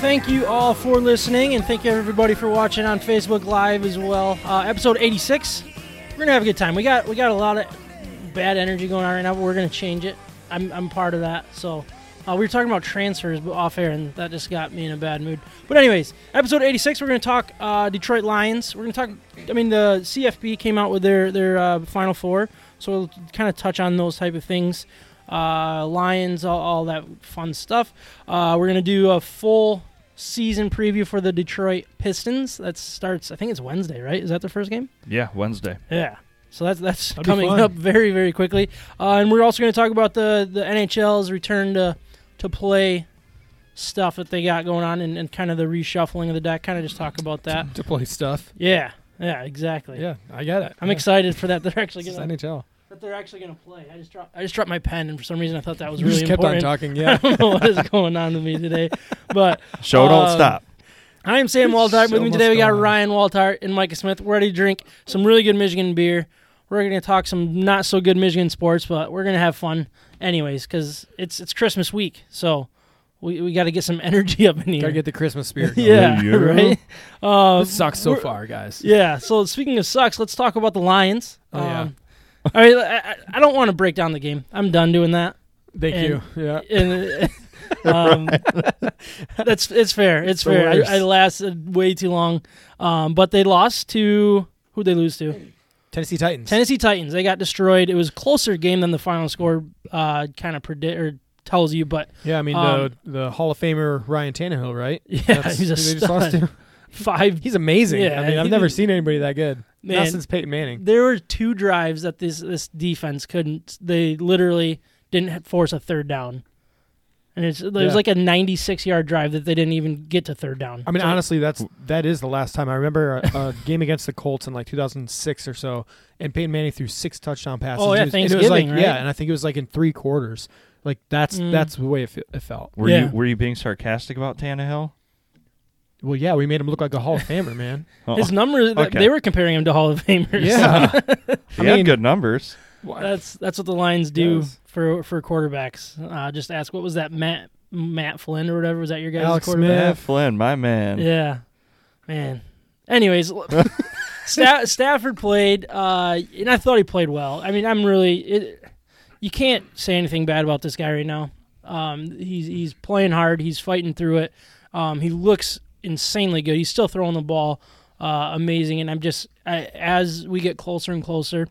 Thank you all for listening, and thank you everybody for watching on Facebook Live as well. Uh, episode 86. We're gonna have a good time. We got we got a lot of bad energy going on right now, but we're gonna change it. I'm I'm part of that. So uh, we were talking about transfers off air, and that just got me in a bad mood. But anyways, episode 86. We're gonna talk uh, Detroit Lions. We're gonna talk. I mean, the CFB came out with their their uh, Final Four, so we'll kind of touch on those type of things. Uh, Lions, all, all that fun stuff. Uh, we're gonna do a full season preview for the Detroit Pistons. That starts, I think it's Wednesday, right? Is that the first game? Yeah, Wednesday. Yeah. So that's that's That'd coming up very very quickly, uh, and we're also going to talk about the the NHL's return to to play stuff that they got going on, and, and kind of the reshuffling of the deck. Kind of just talk about that. to play stuff. Yeah, yeah, exactly. Yeah, I get it. I'm yeah. excited for that. They're actually It's gonna NHL. That they're actually gonna play. I just dropped I just dropped my pen, and for some reason I thought that was You really just kept on important. talking. I Yeah. don't know what is going on with me today, but Show don't Um, stop. I am Sam Waltart. So With me today, we got. Ryan Waltart and Micah Smith. We're ready to drink some really good Michigan beer. We're going to talk some not so good Michigan sports, but we're going to have fun anyways because it's it's Christmas week, so we, we got to get some energy up in here. Gotta get the Christmas spirit. going. yeah, Yeah. right. Uh, This sucks so far, guys. Yeah. So speaking of sucks, let's talk about the Lions. Oh, yeah. I mean, I, I- I don't want to break down the game. I'm done doing that. Thank And- you. Yeah. and um, that's it's fair. It's the fair. I, I lasted way too long, um, but they lost to who they lose to Tennessee Titans. Tennessee Titans. They got destroyed. It was a closer game than the final score uh, kind of predict or tells you, but yeah, I mean Um, the the Hall of Famer Ryan Tannehill, right? yeah, That's he's a who just lost stud. to. Five. He's amazing. Yeah, I mean, I've never seen anybody that good. Man, Not since Peyton Manning. there were two drives that this this defense couldn't. They literally didn't force a third down. And it's, it was Yeah. like a 96 yard drive that they didn't even get to third down. I mean, So- honestly, that's that is the last time I remember a, a game against the Colts in like 2006 or so, and Peyton Manning threw six touchdown passes. Oh, yeah, It was- and it was like, Thanksgiving, right? Yeah, and I think it was like in three quarters. Like that's Mm. that's the way it, fe- it felt. Were yeah. you were you being sarcastic about Tannehill? Well, yeah, we made him look like a Hall of Famer, man. Oh, His numbers, okay. they were comparing him to Hall of Famers. Yeah, he I had mean- good numbers. that's that's what the Lions do Yes. for for quarterbacks. Uh, just ask what was that Matt Matt Flynn or whatever was that your guys' Alex quarterback? Matt Flynn, my man. Yeah, man. Anyways, Sta- Stafford played, uh, and I thought he played well. I mean, I'm really it, you can't say anything bad about this guy right now. Um, he's he's playing hard. He's fighting through it. Um, he looks insanely good. He's still throwing the ball uh, amazing, and I'm just I, as we get closer and closer,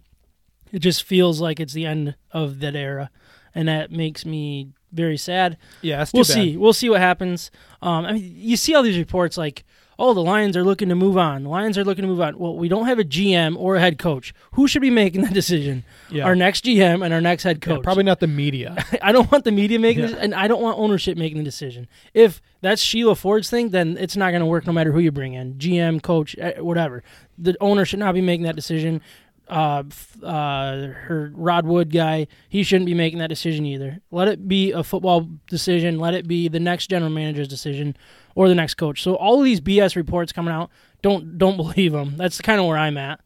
it just feels like it's the end of that era, and that makes me very sad yeah. That's we'll bad. see. We'll see what happens. Um, I mean, you see all these reports like, oh, the Lions are looking to move on. The Lions are looking to move on. Well, we don't have a GM or a head coach. Who should be making that decision? Yeah, Our next GM and our next head Yeah, coach. probably not the media. I don't want the media making Yeah. this, and I don't want ownership making the decision. If that's Sheila Ford's thing, then it's not going to work no matter who you bring in, GM, coach, eh, whatever. The owner should not be making that decision. Uh, uh, her Rod Wood guy, he shouldn't be making that decision either. Let it be a football decision. Let it be the next general manager's decision or the next coach. So all of these BS reports coming out, don't don't believe them. That's kind of where I'm at.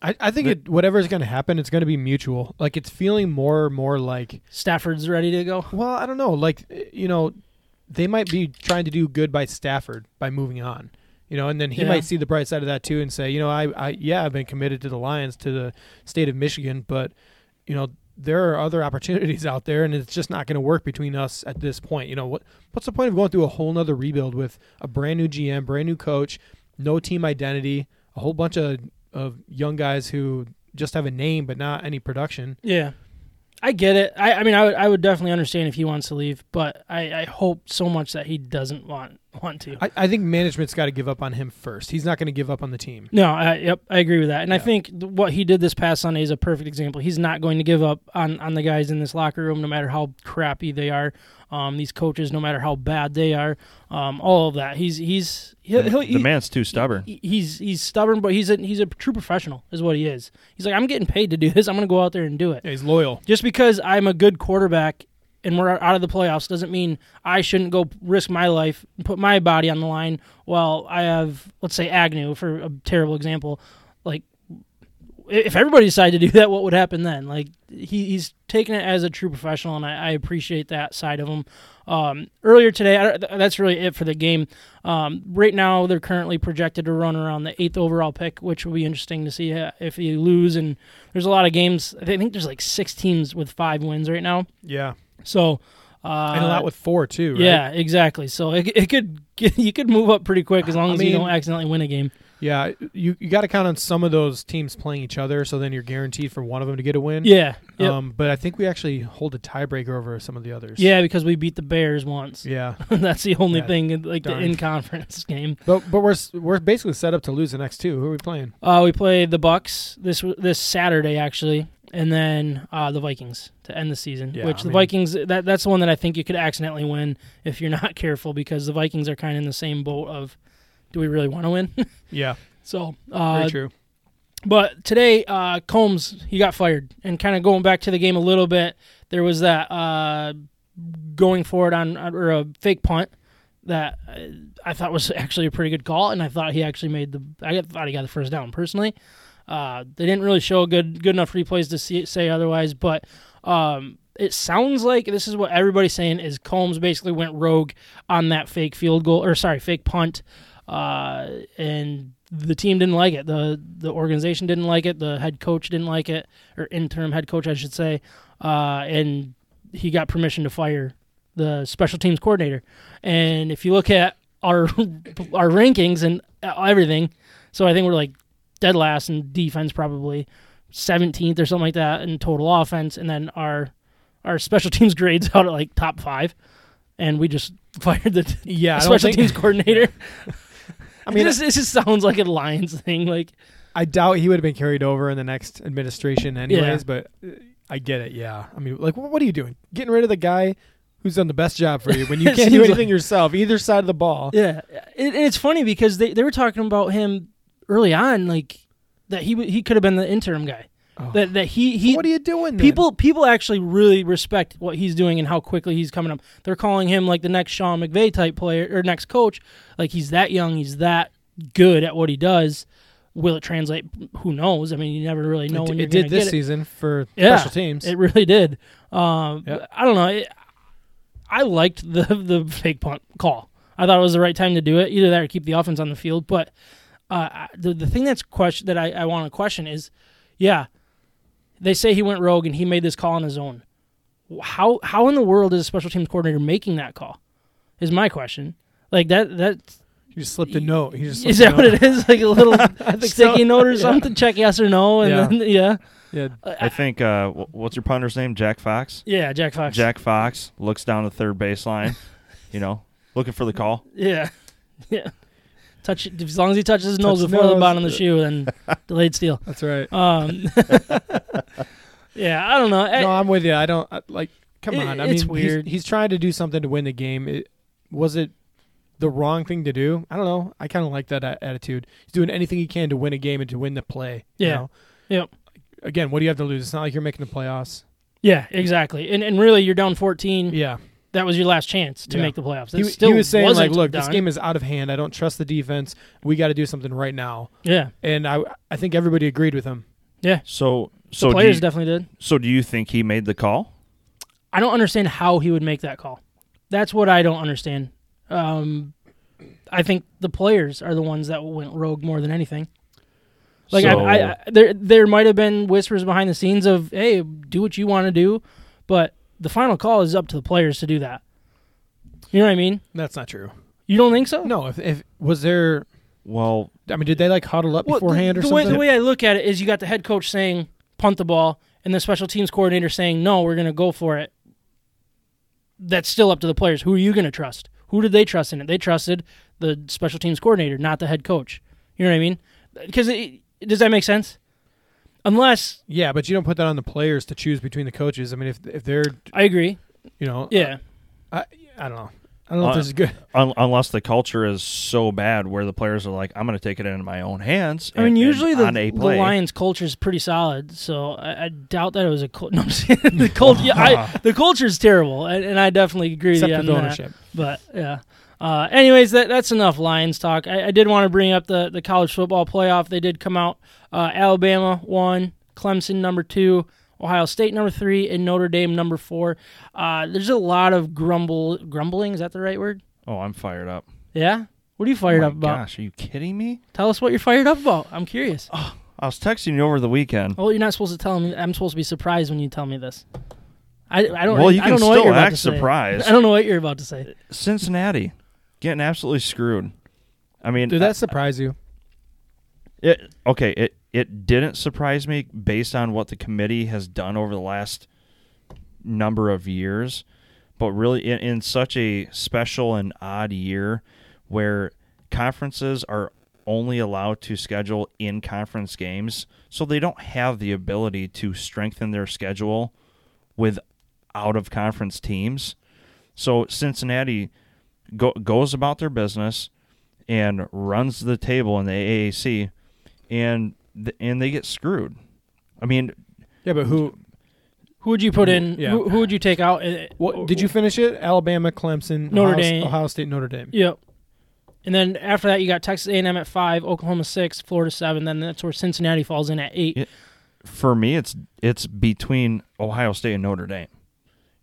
I, I think it, whatever is going to happen, it's going to be mutual. Like it's feeling more and more like, Stafford's ready to go. well, I don't know, like eh, you know, they might be trying to do good by Stafford by moving on. You know, and then he Yeah. might see the bright side of that too and say, you know, I, I yeah, I've been committed to the Lions, to the state of Michigan, but you know, there are other opportunities out there, and it's just not going to work between us at this point. You know, what what's the point of going through a whole nother rebuild with a brand new GM, brand new coach, no team identity, a whole bunch of of young guys who just have a name but not any production. Yeah, I get it. I, I mean, I would I would definitely understand if he wants to leave, but I, I hope so much that he doesn't want want to. I, I think management's got to give up on him first. He's not going to give up on the team. no, I, yep, I agree with that, and I think th- what he did this past Sunday is a perfect example. He's not going to give up on on the guys in this locker room, no matter how crappy they are. Um, these coaches, no matter how bad they are, um, all of that. He's he's he'll, the, he'll, the he- man's too stubborn. he- he's he's stubborn, but he's a he's a true professional, is what he is. He's like, I'm getting paid to do this. I'm gonna go out there and do it. Yeah, he's loyal. Just because I'm a good quarterback and we're out of the playoffs doesn't mean I shouldn't go risk my life, and put my body on the line while I have, let's say, Agnew for a terrible example. Like, if everybody decided to do that, what would happen then? Like, he, he's taking it as a true professional, and I, I appreciate that side of him. Um, earlier today, I, that's really it for the game. Um, right now, they're currently projected to run around the eighth overall pick, which will be interesting to see uh, if you lose. And there's a lot of games. I think there's like six teams with five wins right now. Yeah, So, uh, and a lot with four too. Right? yeah, exactly. So it, it could you could move up pretty quick as long I as you don't accidentally win a game. Yeah. You you got to count on some of those teams playing each other, so then you're guaranteed for one of them to get a win. Yeah, yep. Um, but I think we actually hold a tiebreaker over some of the others. yeah, because we beat the Bears once. Yeah. That's the only Yeah, thing in, like darn. the in conference game. But but we're we're basically set up to lose the next two. Who are we playing? Uh, we play the Bucks this this Saturday actually, and then uh, the Vikings to end the season. Yeah, which I the mean- Vikings that that's the one that I think you could accidentally win if you're not careful because the Vikings are kind of in the same boat of, do we really want to win? Yeah, so very uh, true. But today, uh, Coombs he got fired, and kind of going back to the game a little bit, there was that uh, going forward on or a fake punt that uh, I thought was actually a pretty good call, and I thought he actually made the I thought he got the first down personally. Uh, they didn't really show good good enough replays to see, say otherwise, but um, it sounds like this is what everybody's saying is Coombs basically went rogue on that fake field goal or sorry fake punt, uh, and the team didn't like it. the The organization didn't like it. The head coach didn't like it, or interim head coach, I should say, uh, and he got permission to fire the special teams coordinator. And if you look at our our rankings and everything, so I think we're like dead last in defense, probably 17th or something like that in total offense, and then our our special teams grades out at like top five, and we just fired the Yeah, I don't special think- teams coordinator. I mean, this, just, just sounds like a Lions thing. Like, I doubt he would have been carried over in the next administration, anyways. But uh, I get it. Yeah, I mean, like, what are you doing? Getting rid of the guy who's done the best job for you when you can't do anything yourself, either side of the ball. yeah, it, it's funny because they, they were talking about him early on, like that he he could have been the interim guy. Oh. That that he he what are you doing? then? people people actually really respect what he's doing and how quickly he's coming up. They're calling him like the next Sean McVay type player or next coach. Like he's that young, he's that good at what he does. Will it translate? Who knows? I mean, you never really know it, when it did this get it. season for Yeah, special teams. It really did. Um, Yep. I don't know. It, I liked the the fake punt call. I thought it was the right time to do it. Either that or keep the offense on the field. But uh, the the thing that's question that I, I want to question is, yeah, they say he went rogue and he made this call on his own. How how in the world is a special teams coordinator making that call? Is my question. Like that that he just slipped a note. He just is that what it is? Like a little sticky so. note or Yeah. something? Check yes or no, and Yeah. then yeah, Yeah, I think uh, what's your punter's name? Jack Fox. yeah. Jack Fox. Jack Fox looks down the third baseline, you know, looking for the call. Yeah, yeah. Touch as long as he touches his nose Touch before the bottom of the shoe, then delayed steal. that's right. Um, yeah, I don't know. I- no, I'm with you. I don't I- like. Come It- on. I it's mean, he's- weird. He's, trying to do something to win the game. It, was it the wrong thing to do? I don't know. I kind of like that attitude. He's doing anything he can to win a game and to win the play. you Yeah. know? Yep. Again, what do you have to lose? It's not like you're making the playoffs. yeah, exactly. And and really, you're down 14. Yeah. That was your last chance to Yeah. make the playoffs. He, still he was saying like, wasn't look, this game is out of hand. I don't trust the defense. We got to do something right now. Yeah, And I I think everybody agreed with him. yeah. So, so do players you, definitely did. so do you think he made the call? I don't understand how he would make that call. That's what I don't understand. Um, I think the players are the ones that went rogue more than anything. Like so, I, I, I, there, there might have been whispers behind the scenes of, "Hey, do what you want to do," but the final call is up to the players to do that. You know what I mean? That's not true. You don't think so? No, if, if was there well, I mean, did they like huddle up Well, beforehand the, or the something? Way, the way I look at it is you got the head coach saying punt the ball and the special teams coordinator saying no, we're going to go for it. That's still up to the players. Who are you going to trust? Who did they trust in it? They trusted the special teams coordinator, not the head coach. You know what I mean? Because does that make sense? Unless yeah, but you don't put that on the players to choose between the coaches. I mean, if if they're I agree. you know, Yeah. I I don't know. I don't know if Uh, this is good. Un- unless the culture is so bad where the players are like, I'm going to take it into my own hands. I mean, and- and usually the, on a the play. Lions' culture is pretty solid, so I, I doubt that it was a cult. No, I'm just the cult. Yeah, I, the culture is terrible, and, and I definitely agree Except with for you the on that. ownership. But yeah. Uh, anyways, that that's enough Lions talk. I, I did want to bring up the the college football playoff. They did come out. Uh, Alabama one, Clemson number two, Ohio State number three, and Notre Dame number four. Uh, there's a lot of grumble grumbling. Is that the right word? Oh, I'm fired up. Yeah. What are you fired oh up about? Gosh, are you kidding me? Tell us what you're fired up about. I'm curious. Oh, I was texting you over the weekend. Oh, you're not supposed to tell me. I'm supposed to be surprised when you tell me this. I, I don't. well, you I can don't know still act surprised. I don't know what you're about to say. Cincinnati getting absolutely screwed. I mean, Did I- that surprise you? It okay. It it didn't surprise me based on what the committee has done over the last number of years, but really in, in such a special and odd year where conferences are only allowed to schedule in conference games, so they don't have the ability to strengthen their schedule with out of conference teams. So Cincinnati go, goes about their business and runs the table in the AAC, and th- and they get screwed. I mean, Yeah, but who? Who would you put in? Yeah. Who, who would you take out? Uh, What did you finish it? Alabama, Clemson, Notre Ohio, Dame. Ohio State, Notre Dame. Yep. And then after that, you got Texas A&M at five, Oklahoma six, Florida seven. Then that's where Cincinnati falls in at eight. Yeah. for me, it's it's between Ohio State and Notre Dame.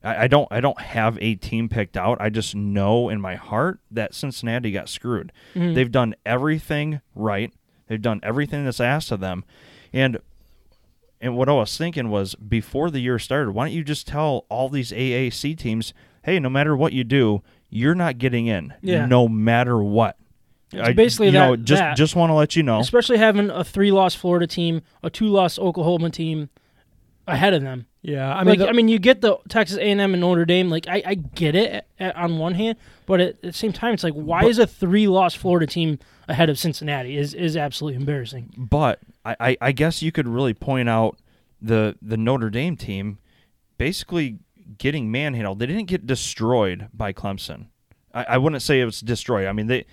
I, I don't I don't have a team picked out. I just know in my heart that Cincinnati got screwed. Mhm. They've done everything right. They've done everything that's asked of them, and and what I was thinking was before the year started, why don't you just tell all these AAC teams, hey, no matter what you do, you're not getting in, Yeah. no matter what. It's basically you that- know, just that. just want to let you know. Especially having a three-loss Florida team, a two-loss Oklahoma team ahead of them. Yeah, I mean, mean, the- I mean, you get the Texas A&M and Notre Dame. Like, I, I get it at, at- on one hand, but at, at the same time, it's like, why But- is a three-loss Florida team ahead of Cincinnati? Is is absolutely embarrassing. But I, I, I guess you could really point out the the Notre Dame team basically getting manhandled. They didn't get destroyed by Clemson. I, I wouldn't say it was destroyed. I mean they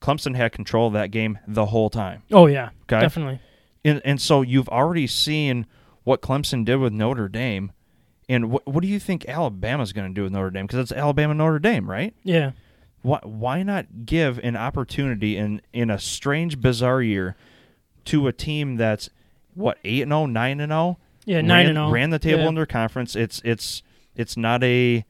Clemson had control of that game the whole time. Oh yeah, Okay. definitely. And and so you've already seen what Clemson did with Notre Dame. And what what do you think Alabama's going to do with Notre Dame? Because it's Alabama Notre Dame, right? Yeah, why why not give an opportunity in in a strange bizarre year to a team that's what 8 and 0 9 and 0 yeah, ran, nine and zero. ran the table Yeah. in their conference it's it's it's not a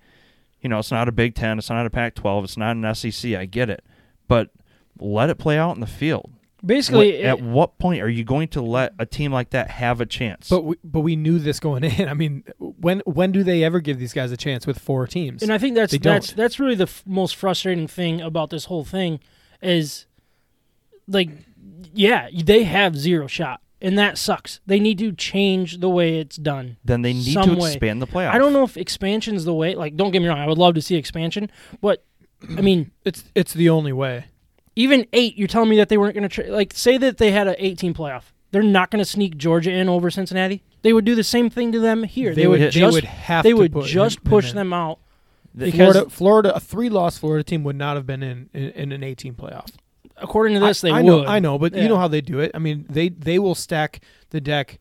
you know it's not a Big 10 it's not a Pac 12 it's not an SEC I get it but let it play out in the field Basically, What- at what point are you going to let a team like that have a chance but we, but we knew this going in. I mean, when when do they ever give these guys a chance with four teams? And I think that's that's that's really the f- most frustrating thing about this whole thing is like yeah, they have zero shot and that sucks. They need to change the way it's done. then they need some to way. expand the playoff I don't know if expansion's the way. Like don't get me wrong, I would love to see expansion, but I mean, it's it's the only way. Even 8, you're telling me that they weren't going to tra- like say that they had an 18 playoff. They're not going to sneak Georgia in over Cincinnati. They would do the same thing to them here. They, would they just would have they would just push them out. The- because- Florida, Florida, a three-loss Florida team would not have been in in, in an 18 playoff. According to this, I, they I would. know, I know, but Yeah. you know how they do it. I mean, they they will stack the deck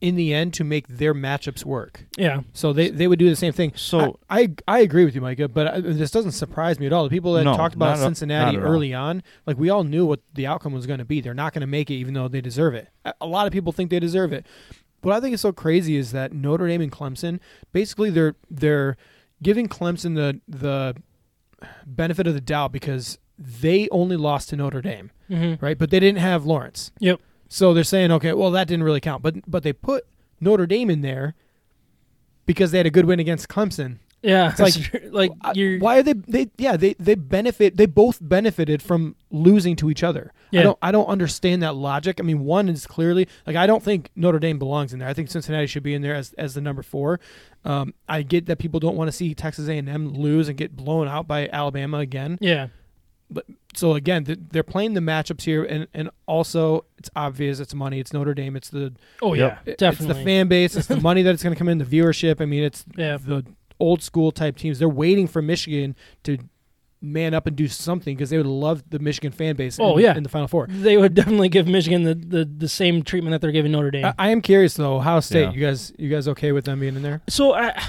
in the end to make their matchups work. Yeah. So they, they would do the same thing. So- I, I I agree with you, Micah, but I, this doesn't surprise me at all. The people that No, talked about not at- Cincinnati not at all. early on, like we all knew what the outcome was going to be. They're not going to make it, even though they deserve it. A- A lot of people think they deserve it. What I think is so crazy is that Notre Dame and Clemson, basically, they're they're giving Clemson the the benefit of the doubt because they only lost to Notre Dame, Mm-hmm. right? But they didn't have Lawrence. Yep. So they're saying, okay, well that didn't really count, but but they put Notre Dame in there because they had a good win against Clemson. Yeah, like- like you're. Why are they? They yeah. They they benefit. They both benefited from losing to each other. Yeah. I don't. I don't understand that logic. I mean, one is clearly like I don't think Notre Dame belongs in there. I think Cincinnati should be in there as as the number four. Um, I get that people don't want to see Texas A and M lose and get blown out by Alabama again. Yeah, So again, th- they're playing the matchups here, and and also it's obvious. It's money. It's Notre Dame. It's the oh yeah, it- definitely. It's the fan base. It's the money that's going to come in. The viewership. I mean, it's Yeah. the old school type teams. They're waiting for Michigan to man up and do something because they would love the Michigan fan base. Oh, in, yeah. in the Final Four. They would definitely give Michigan the, the, the same treatment that they're giving Notre Dame. I, I am curious though. Ohio State. Yeah. You guys, you guys okay with them being in there? So I,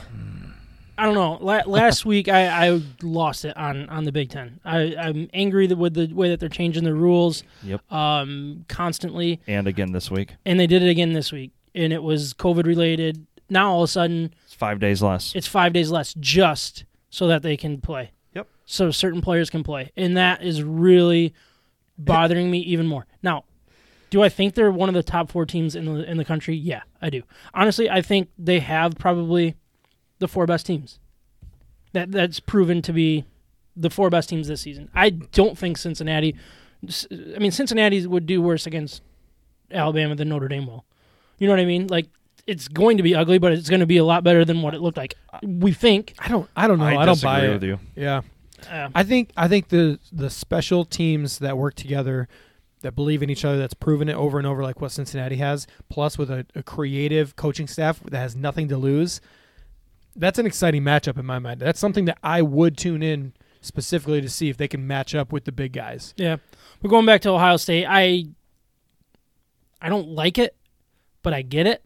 I don't know. La- last week I, I lost it on, on the Big Ten. I, I'm angry with the way that they're changing the rules Yep. um, constantly, And again this week. and they did it again this week, and it was COVID related. Now all of a sudden It's five days less. it's five days less just so that they can play. Yep. So certain players can play, and that is really bothering me even more. Now, do I think they're one of the top four teams in the in the country? Yeah, I do. Honestly, I think they have probably the four best teams. That that's proven to be the four best teams this season. I don't think Cincinnati. I mean, Cincinnati would do worse against Alabama than Notre Dame will. You know what I mean? Like it's going to be ugly, but it's going to be a lot better than what it looked like. We think. I don't. I don't know. I, I, don't disagree buy it. with you. Yeah. Uh, I think I think the the special teams that work together, that believe in each other, that's proven it over and over, like what Cincinnati has, plus with a, a creative coaching staff that has nothing to lose. That's an exciting matchup in my mind. That's something that I would tune in specifically to see if they can match up with the big guys. yeah, we're going back to Ohio State. I I don't like it, but I get it,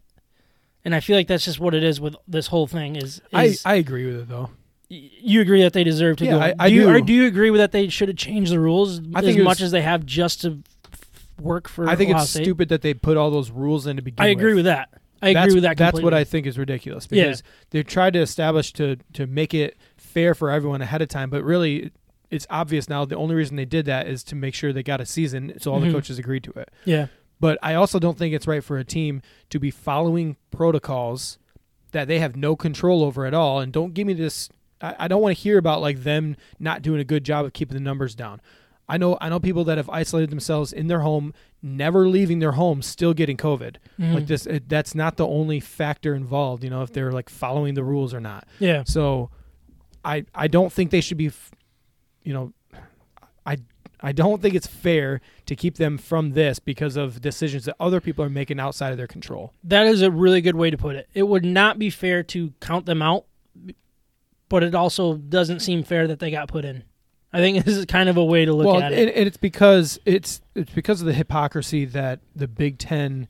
and I feel like that's just what it is with this whole thing. Is, I, is I agree with it though. you agree that they deserve to Yeah, go? I- I do. You, do. or do you agree with that they should have changed the rules I as much was- as they have just to f- work for? I think Ohio it's State? stupid that they put all those rules in to begin I agree with that. I that's, agree with that. That's what. I think is ridiculous Yeah. because they tried to establish to to make it fair for everyone ahead of time, but really it's obvious now the only reason they did that is to make sure they got a season so all Mhm. the coaches agreed to it. Yeah, But I also don't think it's right for a team to be following protocols that they have no control over at all and don't give me this I, I don't want to hear about like them not doing a good job of keeping the numbers down. I know I know people that have isolated themselves in their home, never leaving their home, still getting COVID. Mhm. Like this, it, that's not the only factor involved. You know, if they're like following the rules or not. yeah. So, I I don't think they should be, you know, I I don't think it's fair to keep them from this because of decisions that other people are making outside of their control. That is a really good way to put it. It would not be fair to count them out, but it also doesn't seem fair that they got put in. I think this is kind of a way to look well, at it. and it's because it's it's because of the hypocrisy that the Big Ten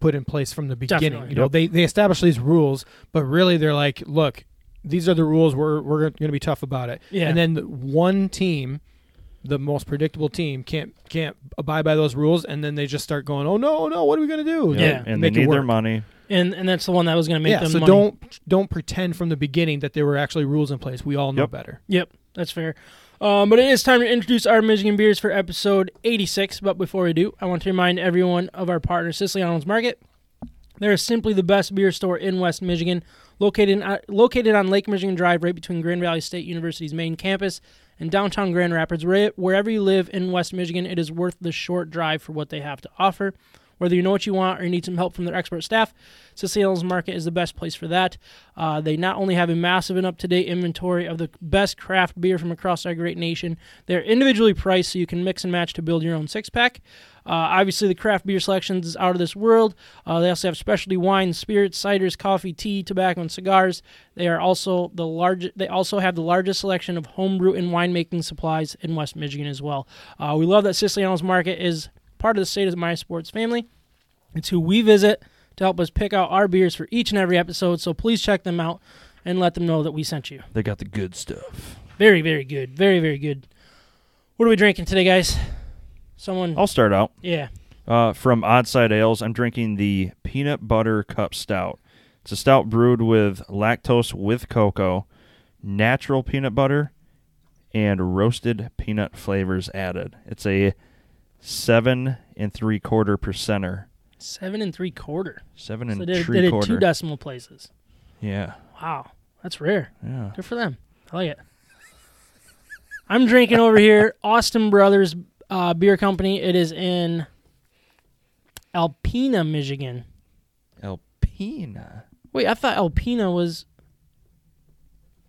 put in place from the beginning. Definitely. You know, Yep. they they establish these rules, but really they're like, look, these are the rules. We're we're going to be tough about it. Yeah. And then the one team, the most predictable team, can't can't abide by those rules, and then they just start going, oh no, no, what are we going to do? Yeah. And Make they need their money. and and that's the one that was going to make yeah. them So money. don't don't pretend from the beginning that there were actually rules in place. We all know Yep. better. Yep, that's fair. Um, but it is time to introduce our Michigan beers for episode 86. But before we do, I want to remind everyone of our partner, Siciliano's Market. They're uh, simply the best beer store in West Michigan, located in, located on Lake Michigan Drive, right between Grand Valley State University's main campus and downtown Grand Rapids. Where- Wherever you live in West Michigan, it is worth the short drive for what they have to offer. Whether you know what you want or you need some help from their expert staff, Siciliano's Market is the best place for that. Uh, they not only have a massive and up to date inventory of the best craft beer from across our great nation, they're individually priced so you can mix and match to build your own six pack. Uh, obviously, the craft beer selections is out of this world. Uh, they also have specialty wines, spirits, ciders, coffee, tea, tobacco, and cigars. They are also the largest. They also have the largest selection of homebrew and winemaking supplies in West Michigan as well. Uh, we love that Siciliano's Market is part of the state of my sports family. It's who we visit to help us pick out our beers for each and every episode. So please check them out and let them know that we sent you. They got the good stuff. Very, very good. Very, very good. What are we drinking today, guys? Someone. I'll start out. Yeah. Uh, from Oddside Ales, I'm drinking the Peanut Butter Cup Stout. It's a stout brewed with lactose with cocoa, natural peanut butter, and roasted peanut flavors added. It's a seven and three quarter percenter. Seven and three quarter. Seven So and they did, three they did quarter. two decimal places. yeah. Wow. That's rare. Yeah. Good for them. I like it. I'm drinking over here Austin Brothers uh, Beer Company. It is in Alpena, Michigan. Alpena. Wait, I thought Alpena was.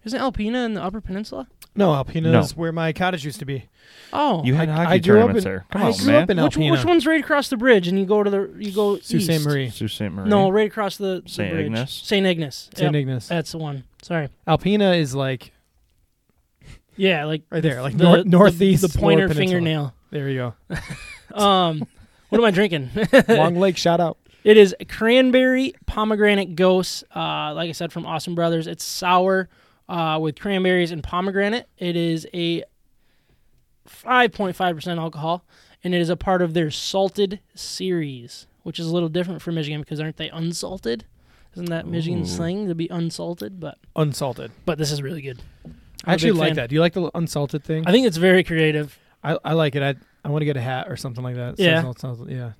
Isn't Alpena in the Upper Peninsula? No, Alpena No. is where my cottage used to be. Oh, You had I- hockey I grew up tournaments in- there. Come I on, grew man. up in which, Alpena. which one's right across the bridge? And you go to the you go Sault east. Ste. Marie. Sault Ste. Marie. No, right across the, the Saint bridge. Ignace? Saint Ignace. St. Yep, Ignace. That's the one. Sorry. Alpena is like Yeah, like right there, like the, nor- the- northeast. The, pointer lower peninsula. fingernail. There you go. Um, what am I drinking? go. Long Lake, shout out. It is cranberry pomegranate ghost. Uh, like I said, from Austin Brothers. It's sour uh, with cranberries and pomegranate. It is a 5.5% alcohol, and it is a part of their salted series, which is a little different for Michigan because aren't they unsalted? Isn't that Michigan Ooh. slang to be unsalted? But Unsalted. but this is really good. I'm I actually like fan. that. Do you like the unsalted thing? I think it's very creative. I, I like it. I I want to get a hat or something like that. Yeah. Yeah.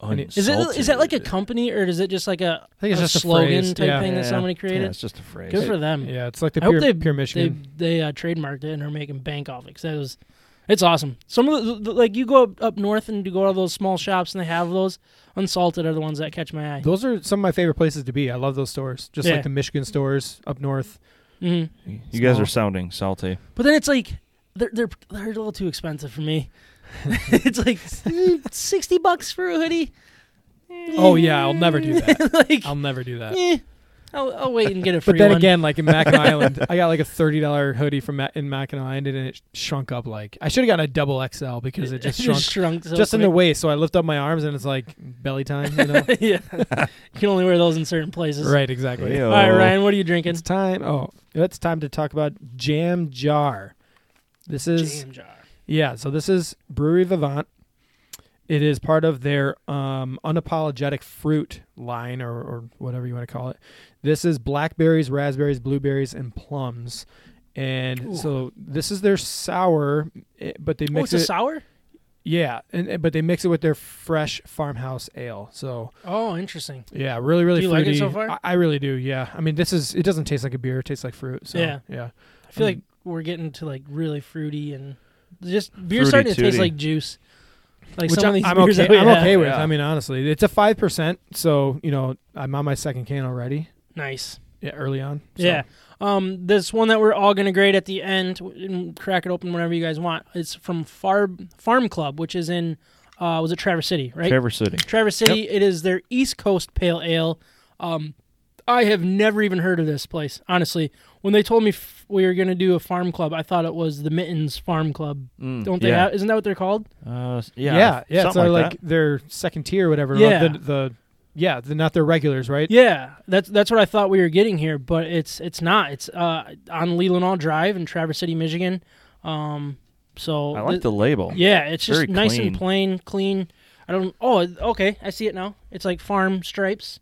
Is it is that like a company or is it just like a, I think it's a just a slogan phrase. type Yeah. thing that Yeah. somebody Yeah, created? it's just a phrase. Good for them. Yeah, it's like the I hope pure, they- pure Michigan. they uh, trademarked it and are making bank off it because that was it's awesome. Some of the, the like you go up, up north and you go to those small shops and they have those unsalted are the ones that catch my eye. Those are some of my favorite places to be. I love those stores. Just Yeah. like the Michigan stores up north. hmm You guys are sounding salty. But then it's like they're they're they're a little too expensive for me. it's like sixty bucks for a hoodie. Oh yeah, I'll never do that. like I'll never do that. eh, I'll, I'll wait and get a free But then one. again, like in Mackinac Island, I got like a thirty dollar hoodie from Ma- in Mackinac Island, and it shrunk up like I should have gotten a double XL because it just shrunk shrunk so just in the waist. So I lift up my arms, and it's like belly time. You know? yeah, you can only wear those in certain places. right, exactly. Hey-o. All right, Ryan, what are you drinking? It's time. Oh, it's time to talk about Jam Jar. This is Jam jar. Yeah, so this is Brewery Vivant. It is part of their um, unapologetic fruit line, or, or whatever you want to call it. This is blackberries, raspberries, blueberries, and plums. And Ooh. so this is their sour, eh, but they Oh, mix it's a it. sour. yeah, and, and- but they mix it with their fresh farmhouse ale. So Oh, interesting. yeah, really, really Do you like fruity. it so far? I, I really do. Yeah, I mean, this is it doesn't taste like a beer; it tastes like fruit. So Yeah. yeah. I feel Mm. like we're getting to like really fruity and just beer Fruity starting to taste like juice. Like Which some I'm, of these I'm beers okay. that we I'm have. okay with. Yeah. I mean, honestly, it's a five percent, so you know I'm on my second can already. Nice. Yeah, early on. So. Yeah. Um, this one that we're all gonna grade at the end and crack it open whenever you guys want. It's from Farm Farm Club, which is in uh, was it Traverse City, right? Traverse City. Traverse City. It is their East Coast Pale Ale. Um, I have never even heard of this place. Honestly, when they told me f- we were gonna do a farm club, I thought it was the Mittens Farm Club. Mm, Don't they? yeah. Have, isn't that what they're called? Uh, yeah, yeah, yeah. It's something uh, like, like their second tier, or whatever. Yeah. The, the yeah, they're not their regulars, right? Yeah, that's that's what I thought we were getting here, but it's it's not. It's uh, on Leelanau Drive in Traverse City, Michigan. Um, so. I like th- the label. yeah, it's just Very nice clean. and plain, clean. I don't. Oh, okay, I see it now. It's like farm stripes.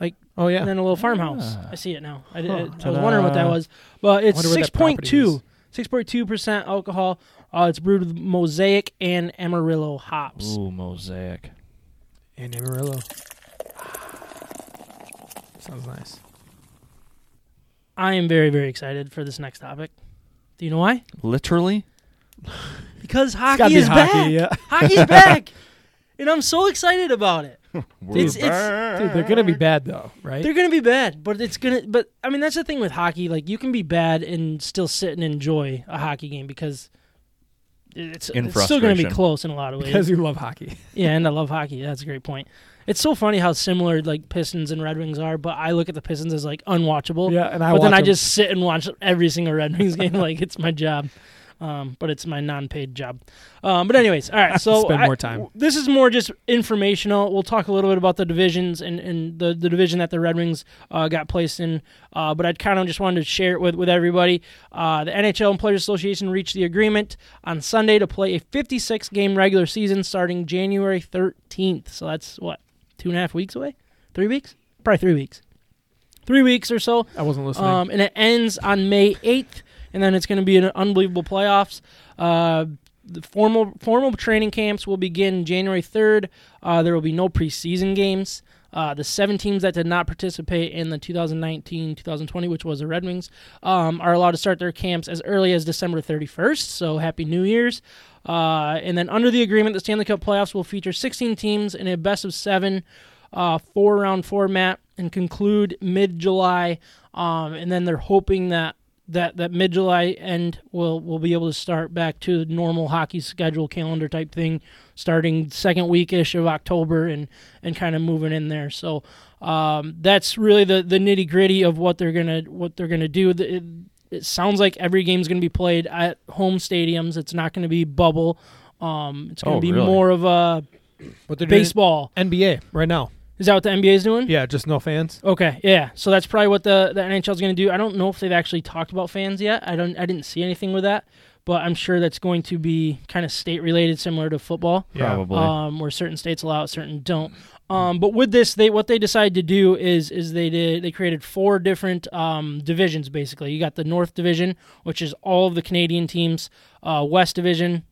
Like oh yeah. and then a little farmhouse. Ah. I see it now. I, did, Huh. I was wondering what that was, but it's Wonder what six that point property two. is. Six point two percent alcohol. Uh, it's brewed with mosaic and Amarillo hops. Ooh, mosaic. And Amarillo. Sounds nice. I am very very excited for this next topic. Do you know why? Literally. Because hockey be is hockey, back. yeah. Hockey's back, and I'm so excited about it. It's- it's- Dude, they're gonna be bad though, right? They're gonna be bad, but it's gonna. But I mean, that's the thing with hockey. Like you can be bad and still sit and enjoy a hockey game because it's, it's still gonna be close in a lot of ways. because you love hockey. Yeah, and I love hockey. That's a great point. It's so funny how similar like Pistons and Red Wings are, but I look at the Pistons as like unwatchable. Yeah, and I. but then watch I 'em. just sit and watch every single Red Wings game like it's my job. Um, but it's my non-paid job. Um, but anyways, all right. So Spend I- more time. This is more just informational. We'll talk a little bit about the divisions and, and the, the division that the Red Wings uh, got placed in. Uh, but I kind of just wanted to share it with, with everybody. Uh, the NHL and Players Association reached the agreement on Sunday to play a 56 game regular season starting January 13th. So that's what two and a half weeks away, three weeks, probably three weeks, three weeks or so. I wasn't listening. Um, and it ends on May 8th, and then it's going to be an unbelievable playoffs. Uh, the formal formal training camps will begin January 3rd. Uh, there will be no preseason games. Uh, the seven teams that did not participate in the 2019-2020, which was the Red Wings, um, are allowed to start their camps as early as December 31st. So happy New Year's! Uh, and then under the agreement, the Stanley Cup playoffs will feature 16 teams in a best of seven, uh, four round format and conclude mid July. Um, and then they're hoping that that, that mid July end will will be able to start back to the normal hockey schedule calendar type thing, starting second week ish of October and and kind of moving in there. So um, that's really the the nitty gritty of what they're gonna what they're gonna do. It, it sounds like every game's going to be played at home stadiums. It's not going to be bubble. Um, it's going to Oh, be really? more of a What they're doing baseball. NBA right now. Is that what the NBA is doing? Yeah, just no fans. Okay, yeah. So that's probably what the the NHL is going to do. I don't know if they've actually talked about fans yet. I don't. I didn't see anything with that, but I'm sure that's going to be kind of state related, similar to football, Probably. um, where certain states allow it, certain don't. Um, but with this, they what they decided to do is is they did they created four different um, divisions basically. You got the North Division, which is all of the Canadian teams. Uh, West Division,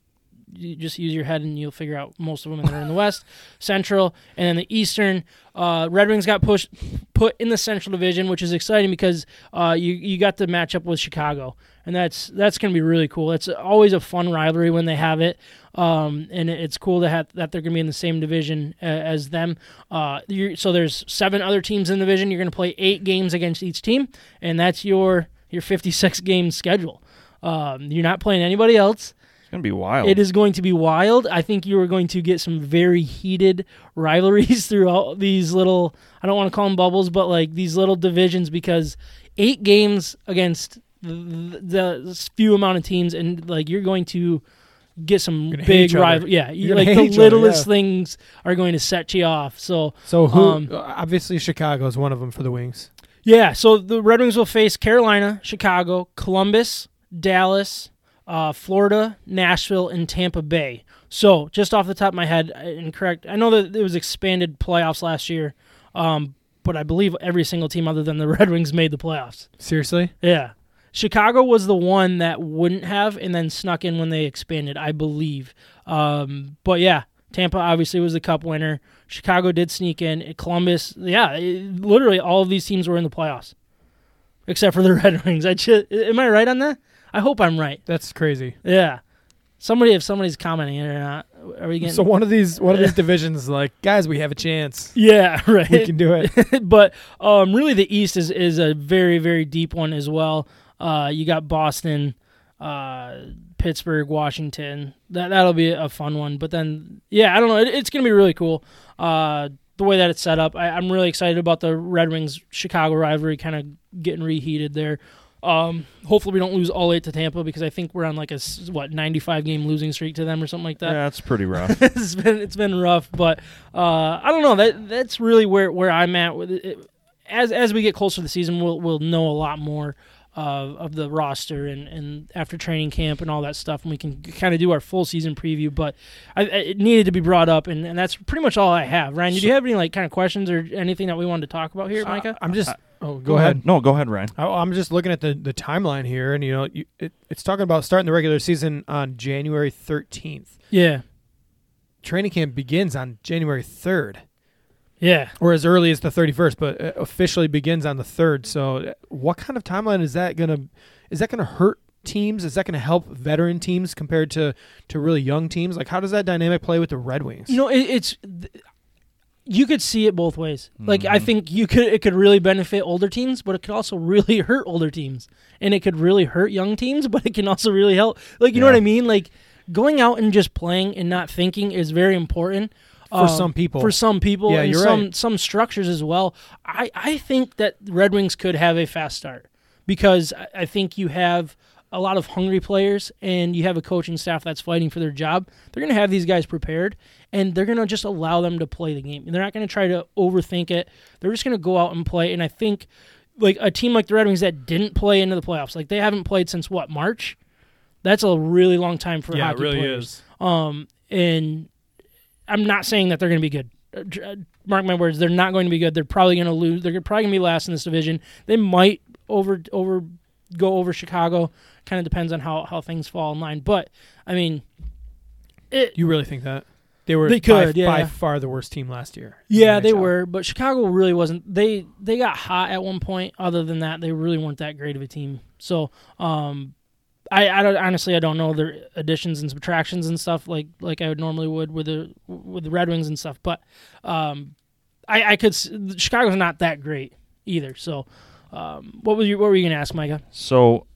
you just use your head and you'll figure out most of them that are in the West. Central, and then the Eastern. Uh, Red Wings got pushed put in the Central Division, which is exciting because uh, you you got to match up with Chicago, and that's that's going to be really cool. It's always a fun rivalry when they have it, um, and it's cool to have that they're going to be in the same division uh, as them. Uh, so there's seven other teams in the division. You're going to play eight games against each team, and that's your your 56 game schedule. Um, you're not playing anybody else. It's gonna be wild. It is going to be wild. I think you are going to get some very heated rivalries throughout these little, I don't want to call them bubbles, but like these little divisions because eight games against the, the few amount of teams and like you're going to get some You're gonna hate big rival. Yeah, you, You're like the each other, littlest yeah. things are going to set you off. So So who? Um, obviously, Chicago is one of them for the Wings. Yeah, so the Red Wings will face Carolina, Chicago, Columbus, Dallas, uh, Florida, Nashville, and Tampa Bay. So, just off the top of my head, uh, incorrect. I know that it was expanded playoffs last year, um, but I believe every single team other than the Red Wings made the playoffs. Seriously? Yeah. Chicago was the one that wouldn't have and then snuck in when they expanded, I believe. Um, but yeah, Tampa obviously was the cup winner. Chicago did sneak in. Columbus, yeah, it- literally all of these teams were in the playoffs. Except for the Red Wings. I just, am I right on that? I hope I'm right. That's crazy. Yeah. Somebody if somebody's commenting it or not. Are we getting So one of these one of these divisions like, guys, we have a chance. Yeah, right. We can do it. but um, really, the East is is a very very deep one as well. Uh, you got Boston, uh, Pittsburgh, Washington. That that'll be a fun one. But then, yeah, I don't know. It, it's gonna be really cool. Uh, the way that it's set up, I, I'm really excited about the Red Wings Chicago rivalry kind of getting reheated there. Um, hopefully, we don't lose all eight to Tampa because I think we're on like a what 95 game losing streak to them or something like that yeah, it's pretty rough. it's been it's been rough, but uh, I don't know. That that's really where, where I'm at with it. As as we get closer to the season, we'll we'll know a lot more of of the roster and, and after training camp and all that stuff, and we can kind of do our full season preview. But I, I- it needed to be brought up, and, and that's pretty much all I have. Ryan, did you have any like kind of questions or anything that we wanted to talk about here, Micah? I'm just. Oh, go, ahead. No, go ahead, Ryan. I- I'm just looking at the, the timeline here, and you know, you, it, it's talking about starting the regular season on January 13th. yeah, Training camp begins on January 3rd, yeah. or as early as the 31st, but uh, officially begins on the 3rd. So, uh, what kind of timeline is that gonna? Is that gonna hurt teams? Is that gonna help veteran teams compared to to really young teams? Like, how does that dynamic play with the Red Wings? You know, it, it's you could see it both ways. Like I Mhm. think you could it could really benefit older teams, but it could also really hurt older teams, and it could really hurt young teams, but it can also really help. Like you know what I mean? Like going out and just playing and not thinking is very important for um, some people, For some people, Yeah, and you're some right. some structures as well. I I think that Red Wings could have a fast start because I- think you have a lot of hungry players and you have a coaching staff that's fighting for their job. They're going to have these guys prepared and they're going to just allow them to play the game. They're not going to try to overthink it. They're just going to go out and play. And I think like a team like the Red Wings that didn't play into the playoffs, like they haven't played since what March. That's a really long time for yeah, it hockey really players. is. Um, and I'm not saying that they're going to be good. Uh, uh, Mark my words, they're not going to be good. They're probably going to lose. They're probably going to be last in this division. They might over over go over Chicago. Kind of depends on how how things fall in line. But I mean, it You really think that? They were They by, could, yeah. by far the worst team last year. Yeah, the they were, but Chicago really wasn't. They they got hot at one point. Other than that, they really weren't that great of a team. So, um, I, I don't, honestly I don't know their additions and subtractions and stuff like like I would normally would with the with the Red Wings and stuff. But um, I I could Chicago's not that great either. So, um, what were you what were you gonna ask, Micah? So,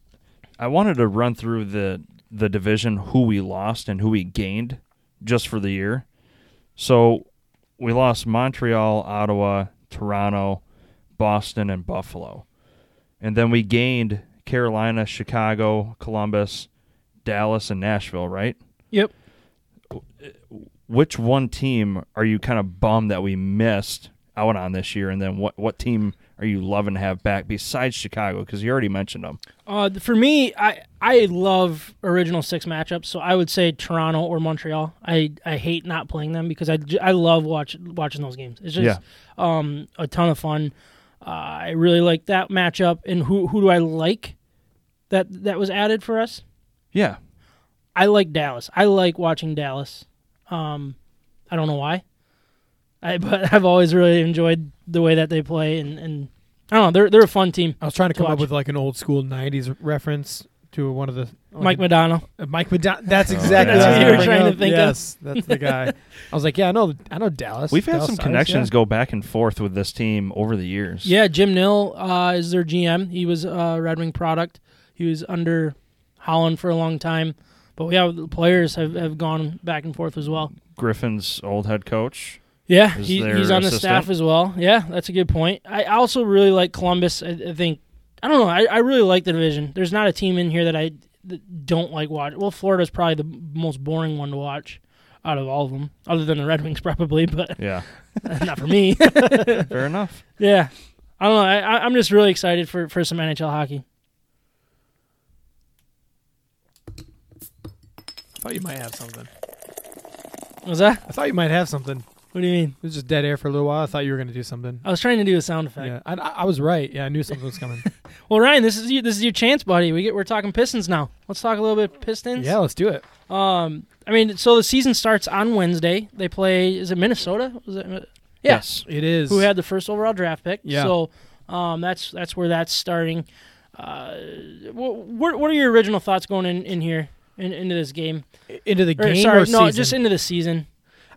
I wanted to run through the the division, who we lost and who we gained, just for the year. So, we lost Montreal, Ottawa, Toronto, Boston, and Buffalo, and then we gained Carolina, Chicago, Columbus, Dallas, and Nashville. Right? Yep. Which one team are you kind of bummed that we missed out on this year, and then what what team are you loving to have back besides Chicago? Because you already mentioned them. Uh, for me, I I love original six matchups, so I would say Toronto or Montreal. I, I hate not playing them because I, I love watch, watching those games. It's just Yeah. um, a ton of fun. Uh, I really like that matchup. And who who do I like that that was added for us? Yeah, I like Dallas. I like watching Dallas. Um, I don't know why, I but I've always really enjoyed the way that they play, and, and I don't know. They're they're a fun team. I was trying to to come up with like an old school '90s reference to one of the like Mike a- Modano. uh, Mike Modano. That's Oh, exactly That's what what I you was were trying to think of. Yes, that's the guy. I was like, yeah, I know, I know Dallas. we've had Dallas some Stars, connections yeah. go back and forth with this team over the years. Yeah, Jim Nill uh, is their GM. He was a Red Wing product. He was under Holland for a long time. But we have the players have, have gone back and forth as well. Griffin's old head coach. Yeah, he, he's on the staff as well. Yeah, that's a good point. I also really like Columbus. I, I think I don't know. I, I really like the division. There's not a team in here that I that don't like watch. Well, Florida's probably the most boring one to watch out of all of them, other than the Red Wings probably, but Yeah, not for me. fair enough. Yeah, I don't know. I, I- I'm just really excited for, for some NHL hockey. Thought you might have something. Was that? I thought you might have something. What do you mean? It was just dead air for a little while. I thought you were going to do something. I was trying to do a sound effect. Yeah, I, I I was right. Yeah, I knew something was coming. Well, Ryan, this is you, this is your chance, buddy. We get we're talking Pistons now. Let's talk a little bit Pistons. yeah, let's do it. Um, I mean, so the season starts on Wednesday. They play. Is it Minnesota? Was it? Yeah. Yes. It is. Who had the first overall draft pick? Yeah. So, um, that's that's where that's starting. Uh, what what are your original thoughts going in in here in, into this game? into the Or, game sorry, or no, season? just into the season.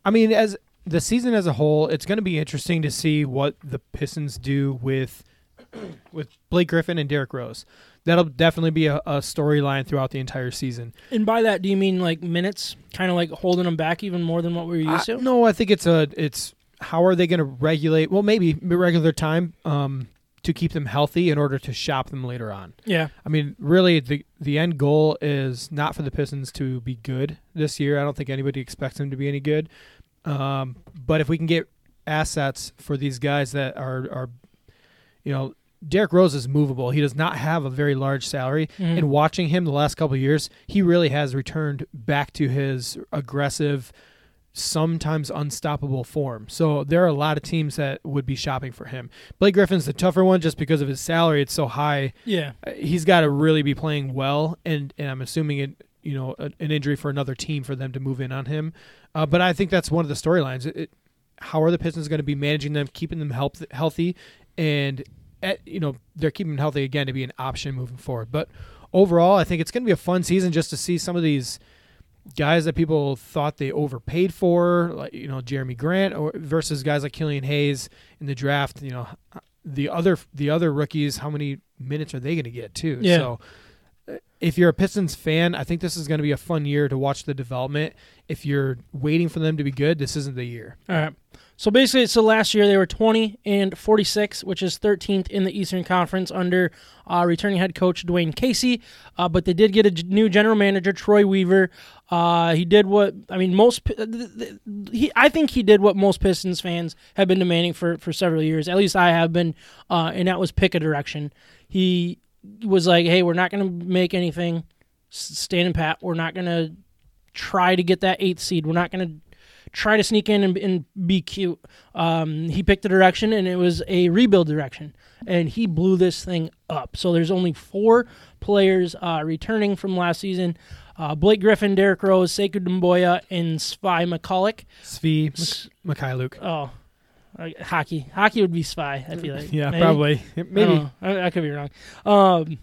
I mean, as the season as a whole, it's going to be interesting to see what the Pistons do with with Blake Griffin and Derrick Rose. That'll definitely be a, a storyline throughout the entire season. And by that, do you mean like minutes, kind of like holding them back even more than what we were used I- to? no, I think it's a it's how are they going to regulate? Well, maybe regular time um, to keep them healthy in order to shop them later on. Yeah, I mean, really, the the end goal is not for the Pistons to be good this year. I don't think anybody expects them to be any good. Um, but if we can get assets for these guys that are are, you know, Derrick Rose is movable. He does not have a very large salary. Mhm. And watching him the last couple of years, he really has returned back to his aggressive, sometimes unstoppable form. So there are a lot of teams that would be shopping for him. Blake Griffin's the tougher one just because of his salary. It's so high yeah, uh, he's got to really be playing well, and and I'm assuming it, you know, a, an injury for another team for them to move in on him. Uh, but I think that's one of the storylines. How are the Pistons going to be managing them, keeping them health, healthy, and at, you know they're keeping them healthy again to be an option moving forward. But overall, I think it's going to be a fun season just to see some of these guys that people thought they overpaid for, like you know Jerami Grant, or versus guys like Killian Hayes in the draft. You know, the other the other rookies, how many minutes are they going to get too? Yeah. So uh, if you're a Pistons fan, I think this is going to be a fun year to watch the development. If you're waiting for them to be good, this isn't the year. All right. So basically, so last year they were 20 and 46, which is 13th in the Eastern Conference under uh, returning head coach Dwane Casey. Uh, but they did get a new general manager, Troy Weaver. Uh, he did what I mean. Most he, I think he did what most Pistons fans have been demanding for for several years. At least I have been, uh, and that was pick a direction. He was like, "Hey, we're not going to make anything s- standing pat. We're not going to try to get that eighth seed. We're not going to." Try to sneak in and, and be cute. Um, he picked a direction, and it was a rebuild direction, and he blew this thing up. So there's only four players uh, returning from last season. Uh, Blake Griffin, Derrick Rose, Sekou Doumbouya, and Svi McCulloch. Svi S- Mikhailuk. Oh, uh, hockey. Hockey would be Svi. I feel like. Yeah, Maybe? probably. Maybe. don't. I, I could be wrong. Um,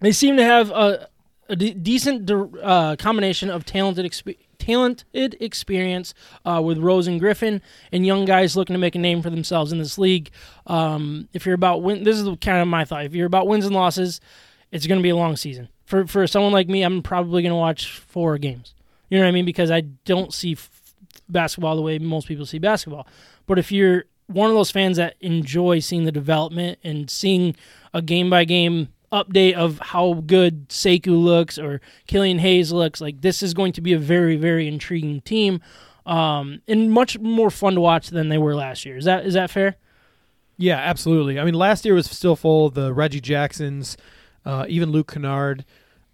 they seem to have a, a de- decent de- uh, combination of talented expe- talented experience uh, with Rose and Griffin, and young guys looking to make a name for themselves in this league. Um, if you're about win, this is kind of my thought. If you're about wins and losses, it's going to be a long season. For for someone like me, I'm probably going to watch four games. You know what I mean? Because I don't see f- basketball the way most people see basketball. But if you're one of those fans that enjoy seeing the development and seeing a game by game update of how good Sekou looks or Killian Hayes looks, like this is going to be a very, very intriguing team. Um, and much more fun to watch than they were last year. Is that is that fair? Yeah, absolutely. I mean, last year was still full of the Reggie Jacksons, uh, even Luke Kennard,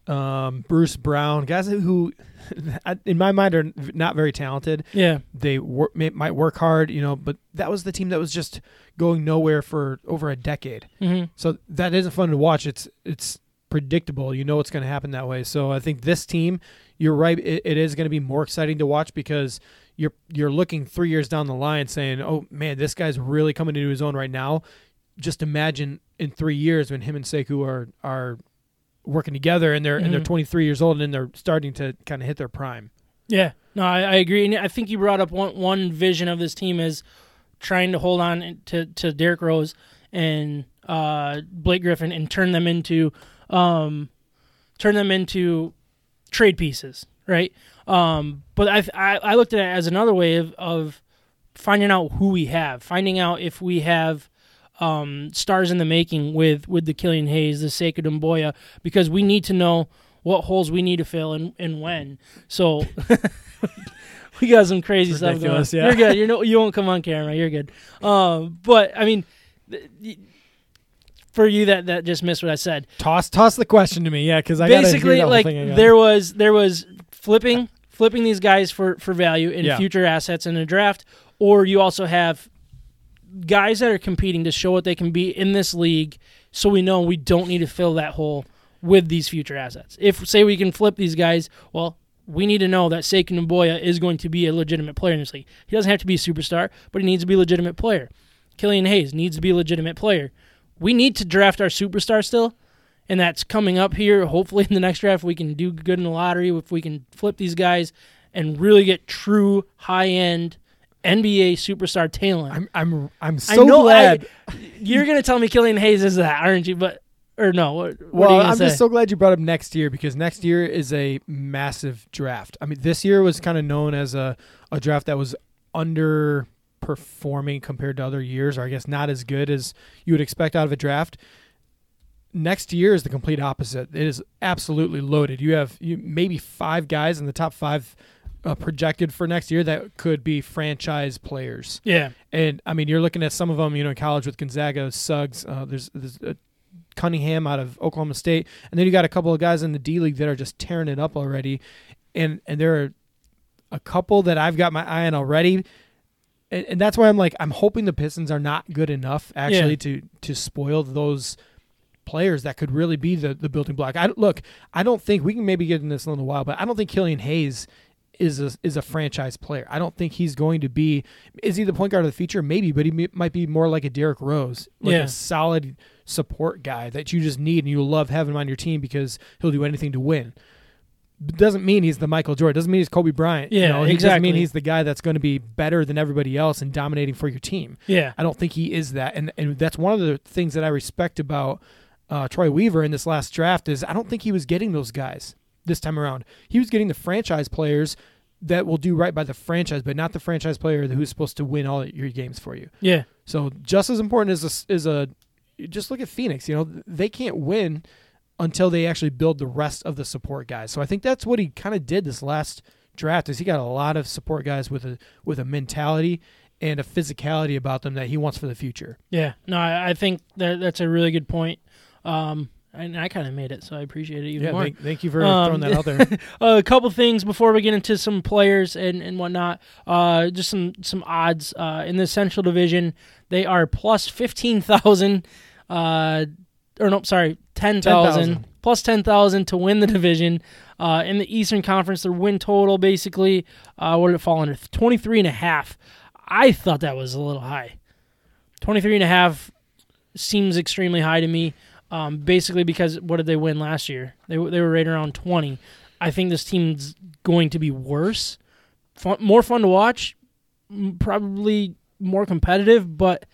um, Bruce Brown, guys who, in my mind, are not very talented. Yeah. They wor- may, might work hard, you know, but that was the team that was just going nowhere for over a decade. hmm So that isn't fun to watch. It's it's predictable. You know what's going to happen that way. So I think this team, you're right. It, it is going to be more exciting to watch because you're you're looking three years down the line, saying, "Oh man, this guy's really coming into his own right now." Just imagine in three years when him and Sekou are are working together and they're and they're Mhm. 23 years old and they're starting to kind of hit their prime. Yeah, no, I, I agree, and I think you brought up one one vision of this team is trying to hold on to to Derrick Rose and uh, Blake Griffin and turn them into um, turn them into trade pieces, right? Um, but I, I I looked at it as another way of of finding out who we have, finding out if we have um, stars in the making with with the Killian Hayes, the Sekou Doumbouya, because we need to know what holes we need to fill and, and when. So we got some crazy stuff going. Yeah. You're good. You're no, you won't come on camera. You're good. Um, but I mean, th- for you that that just missed what I said. Toss toss the question to me, yeah, because I Basically, like there was there was flipping flipping these guys for for value in Yeah. future assets in a draft, or you also have guys that are competing to show what they can be in this league, so we know we don't need to fill that hole with these future assets. If say we can flip these guys, well, we need to know that Sekou Boya is going to be a legitimate player in this league. He doesn't have to be a superstar, but he needs to be a legitimate player. Killian Hayes needs to be a legitimate player. We need to draft our superstar still, and that's coming up here. Hopefully, in the next draft, we can do good in the lottery if we can flip these guys and really get true high end NBA superstar talent. I'm I'm I'm I so know glad. I, you're gonna tell me Killian Hayes is that, aren't you? But or no? What, what Well, I'm say? just so glad you brought up next year because next year is a massive draft. I mean, this year was kind of known as a, a draft that was underperforming compared to other years, or I guess not as good as you would expect out of a draft. Next year is the complete opposite. It is absolutely loaded. You have you, maybe five guys in the top five uh, projected for next year that could be franchise players. yeah, And I mean, you're looking at some of them, you know, in college with Gonzaga, Suggs. Uh, there's, there's uh, Cunningham out of Oklahoma State, and then you got a couple of guys in the D League that are just tearing it up already. And and there are a couple that I've got my eye on already. And, and that's why I'm like, I'm hoping the Pistons are not good enough actually Yeah. to to spoil those players that could really be the, the building block. I look, I don't think we can maybe get in this in a little while, but I don't think Killian Hayes is a, is a franchise player. I don't think he's going to be. Is he the point guard of the future? Maybe, but he m- might be more like a Derrick Rose, like Yeah. a solid support guy that you just need and you love having him on your team because he'll do anything to win. Doesn't mean he's the Michael Jordan. Doesn't mean he's Kobe Bryant. you Yeah, know? He doesn't mean he's the guy that's going to be better than everybody else and dominating for your team. yeah, I don't think he is that, and and that's one of the things that I respect about uh, Troy Weaver in this last draft is I don't think he was getting those guys this time around. He was getting the franchise players that will do right by the franchise, but not the franchise player who's supposed to win all your games for you. yeah, So just as important as a, is a just look at Phoenix. You know they can't win until they actually build the rest of the support guys. So I think that's what he kind of did this last draft. Is he got a lot of support guys with a with a mentality and a physicality about them that he wants for the future. yeah. No, I, I think that that's a really good point. Um, and I kind of made it, so I appreciate it even Yeah, more. thank, thank you for Um, throwing that out there. a couple things before we get into some players and, and whatnot. Uh, just some some odds uh, in the Central Division. They are plus fifteen thousand. Uh, or no, sorry, ten thousand. 10,000. plus 10,000 to win the division. Uh, in the Eastern Conference, their win total basically, uh, what did it fall under? 23 and a half. I thought that was a little high. 23 and a half seems extremely high to me. Um, basically, because what did they win last year? They, they were right around 20. I think this team's going to be worse. Fun, more fun to watch, probably more competitive, but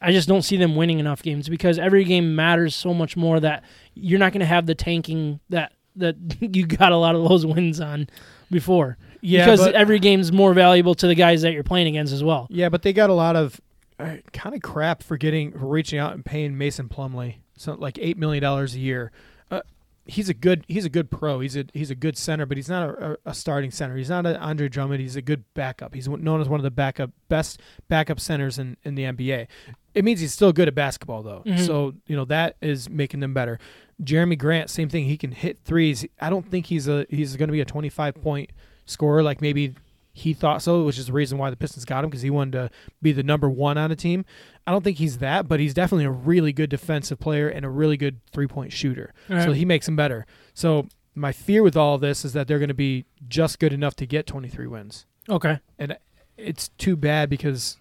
I just don't see them winning enough games because every game matters so much more that you're not going to have the tanking that that you got a lot of those wins on before. Yeah, because but- every game's more valuable to the guys that you're playing against as well. Yeah, but they got a lot of uh, kind of crap for getting for reaching out and paying Mason Plumlee so like eight million dollars a year. Uh, he's a good he's a good pro. He's a he's a good center, but he's not a, a, starting center. He's not an Andre Drummond. He's a good backup. He's known as one of the backup best backup centers in, in the NBA. It means he's still good at basketball though. Mhm. So you know that is making them better. Jerami Grant, same thing. He can hit threes. I don't think he's a he's going to be a twenty five point scorer like maybe he thought so, which is the reason why the Pistons got him because he wanted to be the number one on a team. I don't think he's that, but he's definitely a really good defensive player and a really good three point shooter. So he makes him better. So my fear with all of this is that they're going to be just good enough to get 23 wins, Okay, and it's too bad because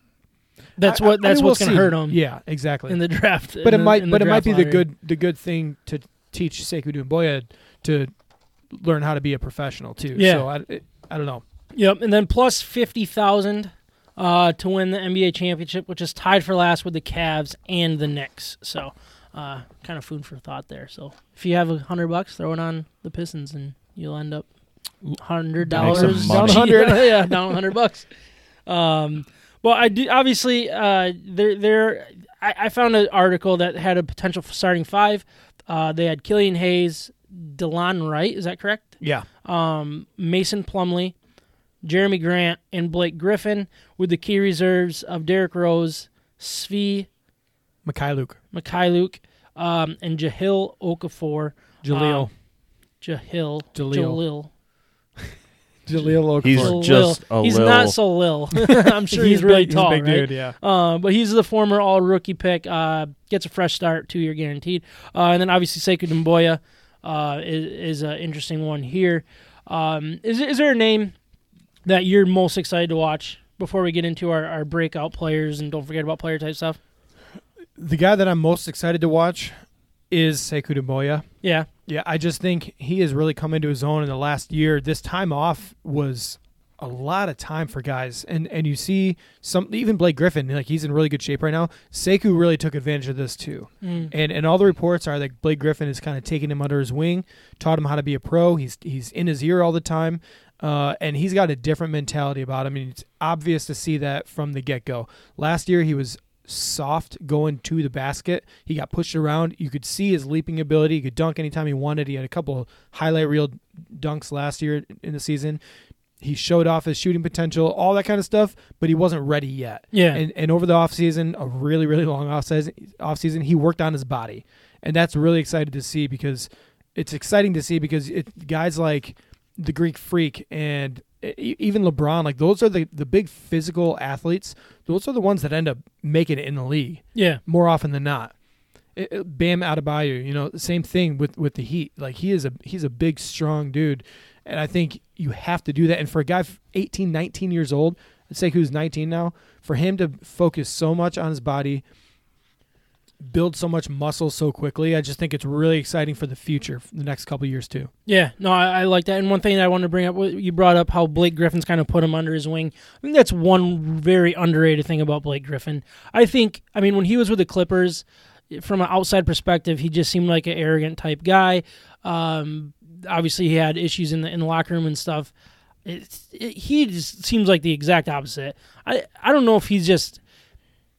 that's what I- I that's mean, we'll what's going see. to hurt them. Yeah, exactly. in the draft. but it the- might but it might be the good the good thing to teach Sekou Doumbouya to learn how to be a professional too. Yeah. So I, it, I don't know. Yep, and then plus fifty thousand uh, to win the NBA championship, which is tied for last with the Cavs and the Knicks. So, uh, kind of food for thought there. So, if you have a hundred bucks, throw it on the Pistons, and you'll end up hundred dollars. Down 100. yeah, down hundred bucks. Um, well, I do obviously. Uh, there, there. I, I found an article that had a potential for starting five. Uh, they had Killian Hayes, Delon Wright. Is that correct? Yeah. um, Mason Plumlee, Jerami Grant, and Blake Griffin, with the key reserves of Derrick Rose, Svi Mikhailuk, Mikhailuk, um, and Jahil Okafor. Jaleel, Um, Jahil. Jaleel. Jalil. Jaleel Okafor. He's Jalil. just a He's lil. not so lil. I'm sure he's, really big, tall, He's a big right? dude. Yeah. Uh, but he's the former All Rookie pick. Uh, gets a fresh start, two year guaranteed. Uh, and then obviously Sekou Doumbouya uh, is, is an interesting one here. Um, is is there a name that you're most excited to watch before we get into our, our breakout players and don't forget about player type stuff? The guy that I'm most excited to watch is Sekou Doumbouya. Yeah, Yeah, I just think he has really come into his own in the last year. This time off was a lot of time for guys, and and you see some even Blake Griffin, like he's in really good shape right now. Sekou really took advantage of this too, Mm. and and all the reports are that Blake Griffin is kind of taking him under his wing, taught him how to be a pro. He's he's in his ear all the time. Uh, and he's got a different mentality about him. I mean, it's obvious to see that from the get go. Last year, he was soft going to the basket. He got pushed around. You could see his leaping ability. He could dunk anytime he wanted. He had a couple highlight reel dunks last year in the season. He showed off his shooting potential, all that kind of stuff, but he wasn't ready yet. Yeah. And and over the offseason, a really, really long offseason, offseason, he worked on his body. And that's really excited to see because it's exciting to see because it, guys like the Greek Freak and even LeBron, like those are the, the big physical athletes. Those are the ones that end up making it in the league yeah, more often than not. It, it- Bam Adebayo, you know, same thing with with the Heat. Like he is a he's a big, strong dude, and I think you have to do that. And for a guy f- 18, 19 years old, let's say who's 19 now, for him to focus so much on his body, build so much muscle so quickly, I just think it's really exciting for the future, for the next couple years too. yeah. No, I, I like that. And one thing that I wanted to bring up, you brought up how Blake Griffin's kind of put him under his wing. I think that's one very underrated thing about Blake Griffin. I think, I mean, when he was with the Clippers, from an outside perspective, he just seemed like an arrogant type guy. Um, obviously, he had issues in the in the locker room and stuff. It's, it, he just seems like the exact opposite. I I don't know if he's just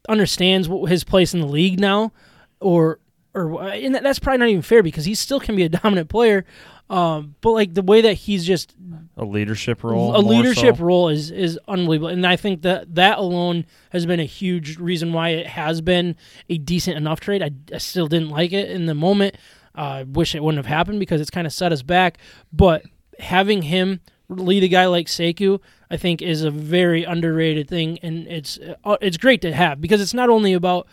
understands what his place in the league now, or or and that's probably not even fair because he still can be a dominant player. Um, but like the way that he's just a leadership role. a leadership so. role is is unbelievable, and I think that that alone has been a huge reason why it has been a decent enough trade. I, I still didn't like it in the moment. I wish it wouldn't have happened because it's kind of set us back. But having him lead a guy like Sekou, I think, is a very underrated thing, and it's uh, it's great to have because it's not only about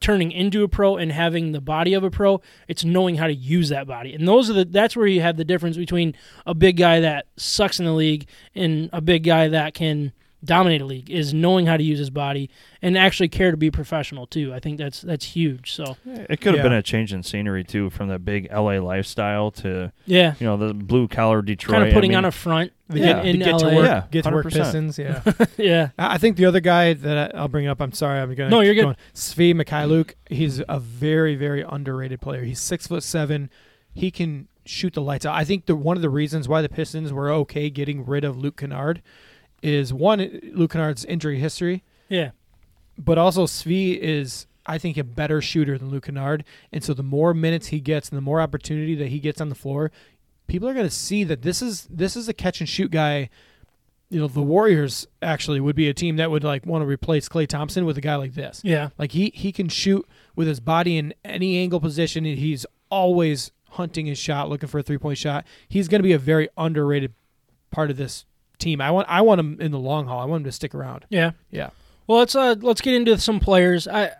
turning into a pro and having the body of a pro. It's knowing how to use that body. And those are the that's where you have the difference between a big guy that sucks in the league and a big guy that can dominate a league is knowing how to use his body and actually care to be professional too. I think that's that's huge. So It could have Yeah. been a change in scenery too, from that big LA lifestyle to yeah, you know the blue collar Detroit. kind of putting I on a front Yeah. get, in, the in get LA. to work, Yeah, get to work 100%. Pistons. Yeah. yeah. I I think the other guy that I- I'll bring up, I'm sorry, I'm going. No, you're good. Going, Svi Mikhailuk. He's a very, very underrated player. He's six foot seven. He can shoot the lights out. I think the one of the reasons why the Pistons were okay getting rid of Luke Kennard is one Luke Kennard's injury history, Yeah. but also Svi is. I think a better shooter than Luke Kennard, and so the more minutes he gets and the more opportunity that he gets on the floor, people are going to see that this is this is a catch and shoot guy you know the Warriors actually would be a team that would like want to replace Klay Thompson with a guy like this. Yeah. Like he he can shoot with his body in any angle position. and He's always hunting his shot, looking for a three point shot. He's going to be a very underrated part of this team. I want I want him in the long haul. I want him to stick around. Yeah. Yeah. Well, let's uh let's get into some players. I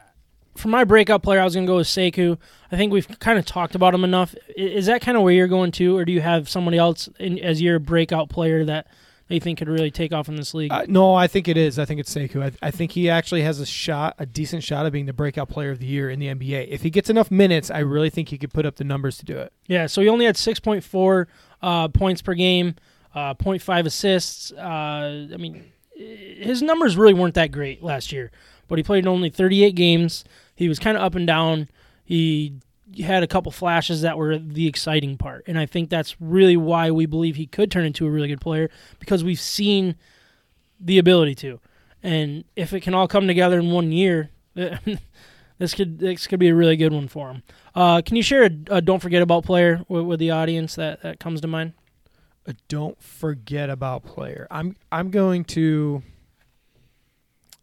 for my breakout player, I was gonna go with Sekou. I think we've kind of talked about him enough. Is that kind of where you're going to, or do you have somebody else in, as your breakout player that that you think could really take off in this league? Uh, no, I think it is. I think it's Sekou. I, I think he actually has a shot, a decent shot of being the breakout player of the year in the NBA. If he gets enough minutes, I really think he could put up the numbers to do it. yeah. So he only had 6.4 uh, points per game, uh, 0.5 assists. Uh, I mean, his numbers really weren't that great last year, but he played only 38 games. He was kind of up and down. He had a couple flashes that were the exciting part, and I think that's really why we believe he could turn into a really good player because we've seen the ability to, and if it can all come together in one year. This could this could be a really good one for him. Uh, can you share a, a don't forget about player with, with the audience that, that comes to mind? Don't forget about player. I'm I'm going to.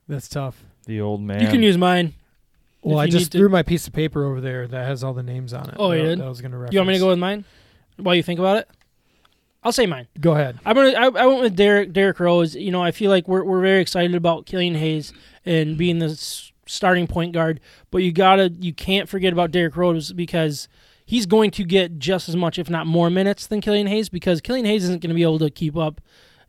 That's tough. the old man. You can use mine. Well, I just threw to- my piece of paper over there that has all the names on it. Oh, you that, did? that I was going to reference. You want me to go with mine while you think about it? I'll say mine. Go ahead. I'm gonna. I, I went with Derrick. Derrick Rose. You know, I feel like we're we're very excited about Killian Hayes and being the starting point guard. But you gotta, you can't forget about Derrick Rose because he's going to get just as much, if not more, minutes than Killian Hayes because Killian Hayes isn't going to be able to keep up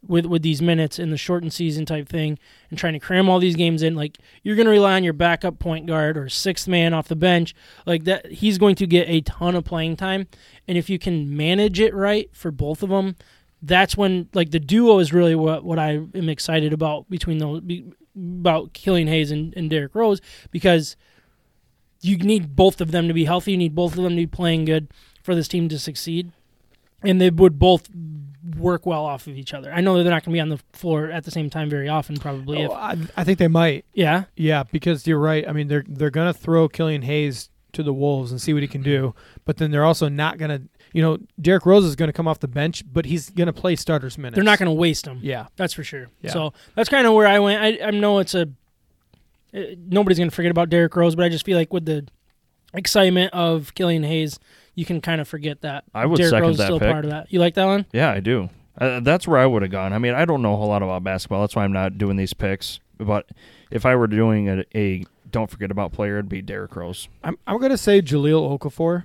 with with these minutes in the shortened season type thing and trying to cram all these games in. Like you're going to rely on your backup point guard or sixth man off the bench like that. He's going to get a ton of playing time, and if you can manage it right for both of them, that's when like the duo is really what what I am excited about between those about Killian Hayes and, and Derrick Rose because you need both of them to be healthy. You need both of them to be playing good for this team to succeed, and they would both work well off of each other. I know they're not going to be on the floor at the same time very often, probably. If, Oh, I, I think they might. yeah, Yeah, because you're right. I mean, they're they're going to throw Killian Hayes to the wolves and see what he can do, but then they're also not going to. You know, Derrick Rose is going to come off the bench, but he's going to play starters minutes. they're not going to waste him. Yeah. That's for sure. Yeah. So that's kind of where I went. I, I know it's a nobody's going to forget about Derrick Rose, but I just feel like with the excitement of Killian Hayes, you can kind of forget that. I would Derrick second Rose is that still pick. part of that. You like that one? Yeah, I do. Uh, that's where I would have gone. I mean, I don't know a whole lot about basketball. That's why I'm not doing these picks. But if I were doing a, a don't forget about player, it'd be Derrick Rose. I'm I'm going to say Jahlil Okafor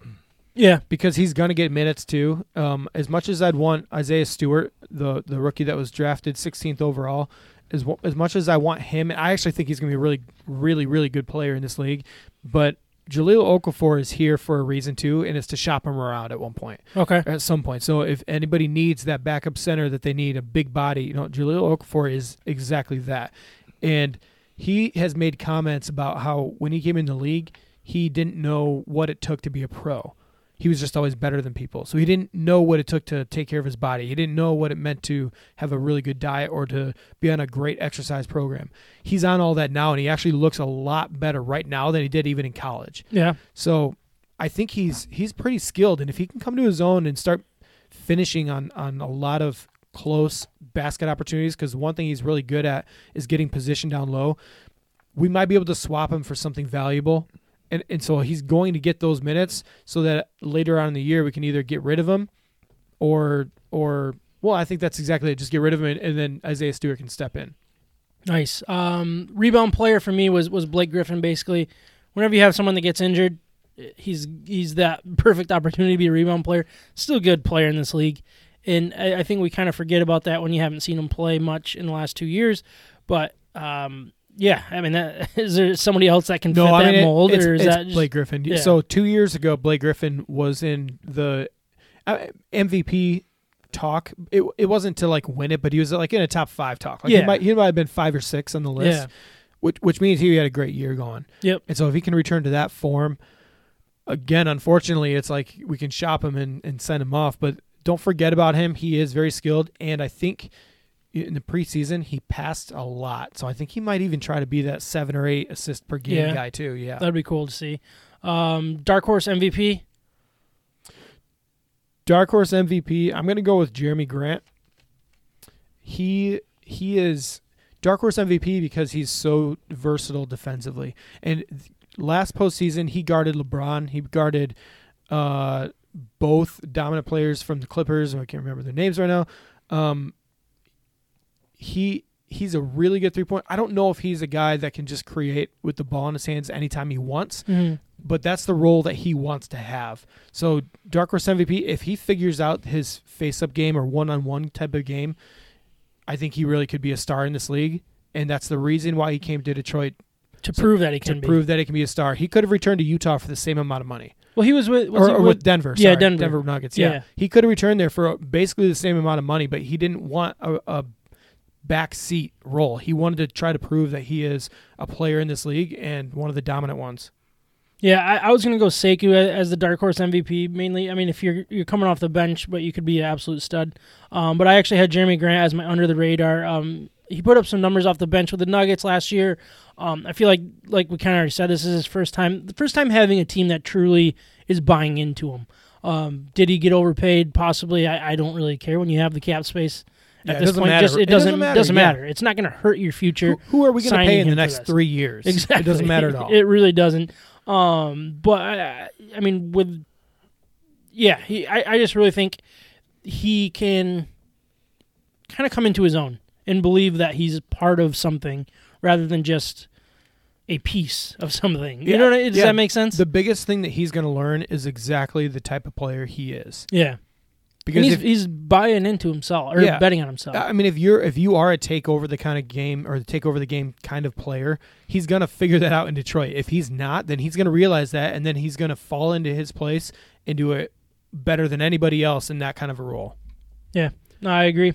Yeah. because he's going to get minutes too. Um, as much as I'd want Isaiah Stewart, the the rookie that was drafted 16th overall, as as much as I want him, I actually think he's going to be a really, really, really good player in this league. But Jahlil Okafor is here for a reason too, and it's to shop him around at one point, Okay. at some point. So if anybody needs that backup center that they need, a big body, you know, Jahlil Okafor is exactly that. And he has made comments about how when he came in the league, he didn't know what it took to be a pro. He was just always better than people. So he didn't know what it took to take care of his body. He didn't know what it meant to have a really good diet or to be on a great exercise program. He's on all that now, and he actually looks a lot better right now than he did even in college. Yeah. So I think he's he's pretty skilled, and if he can come to his own and start finishing on on a lot of close basket opportunities, because one thing he's really good at is getting position down low. We might be able to swap him for something valuable, and and so he's going to get those minutes, so that later on in the year we can either get rid of him, or or well, I think that's exactly it. Just get rid of him, and, and then Isaiah Stewart can step in. Nice. Um, rebound player for me was was Blake Griffin. Basically, whenever you have someone that gets injured, he's he's that perfect opportunity to be a rebound player. Still a good player in this league, and I, I think we kind of forget about that when you haven't seen him play much in the last two years. But um, yeah, I mean, that, is there somebody else that can No, fit I mean that it- mold, it's, or is it's that just, Blake Griffin? Yeah. So two years ago, Blake Griffin was in the uh, MVP talk. It it wasn't to like win it, but he was like in a top five talk. Like Yeah. he might he might have been five or six on the list, Yeah. which which means he had a great year going. Yep. And so if he can return to that form, again, unfortunately, it's like we can shop him and, and send him off. But don't forget about him. He is very skilled, and I think in the preseason he passed a lot. So I think he might even try to be that seven or eight assist per game Yeah. guy too. Yeah. That'd be cool to see. Um, Dark Horse MVP. Dark horse MVP. I'm gonna go with Jerami Grant. He he is dark horse MVP because he's so versatile defensively. And last postseason, he guarded LeBron. He guarded uh, both dominant players from the Clippers. I can't remember their names right now. Um, he he's a really good three point. I don't know if he's a guy that can just create with the ball in his hands anytime he wants mm-hmm. but that's the role that he wants to have. So Dark Horse MVP, if he figures out his face up game or one on one type of game, I think he really could be a star in this league. And that's the reason why he came to Detroit To So- prove that he to can be. prove that he can be a star. He could have returned to Utah for the same amount of money, well, he was with was or, he or with, with Denver. yeah, sorry, Denver. Denver Nuggets. Yeah, Yeah. he could have returned there for basically the same amount of money, but he didn't want a, a back seat role. He wanted to try to prove that he is a player in this league and one of the dominant ones. Yeah, I, I was gonna go Sekou as the dark horse MVP mainly. I mean, if you're you're coming off the bench, but you could be an absolute stud. Um, but I actually had Jerami Grant as my under the radar. Um, he put up some numbers off the bench with the Nuggets last year. Um, I feel like like we kind of already said, this is his first time, the first time having a team that truly is buying into him. Um, did he get overpaid? Possibly. I, I don't really care when you have the cap space. Yeah, At it this point, matter. just it It doesn't doesn't matter, doesn't matter. It's not going to hurt your future. Who, who are we going to signing pay in him the for next this. three years? Exactly. It doesn't matter at all. It really doesn't. Um, but I, I mean, with yeah, he, I, I just really think he can kind of come into his own and believe that he's part of something rather than just a piece of something. You Yeah, know, what I, does yeah. that make sense? the biggest thing that he's going to learn is exactly the type of player he is. yeah, Because he's, if, he's buying into himself or Yeah. betting on himself. I mean, if you're if you are a take over the kind of game or the take over the game kind of player, he's gonna figure that out in Detroit. If he's not, then he's gonna realize that, and then he's gonna fall into his place and do it better than anybody else in that kind of a role. Yeah, no, I agree.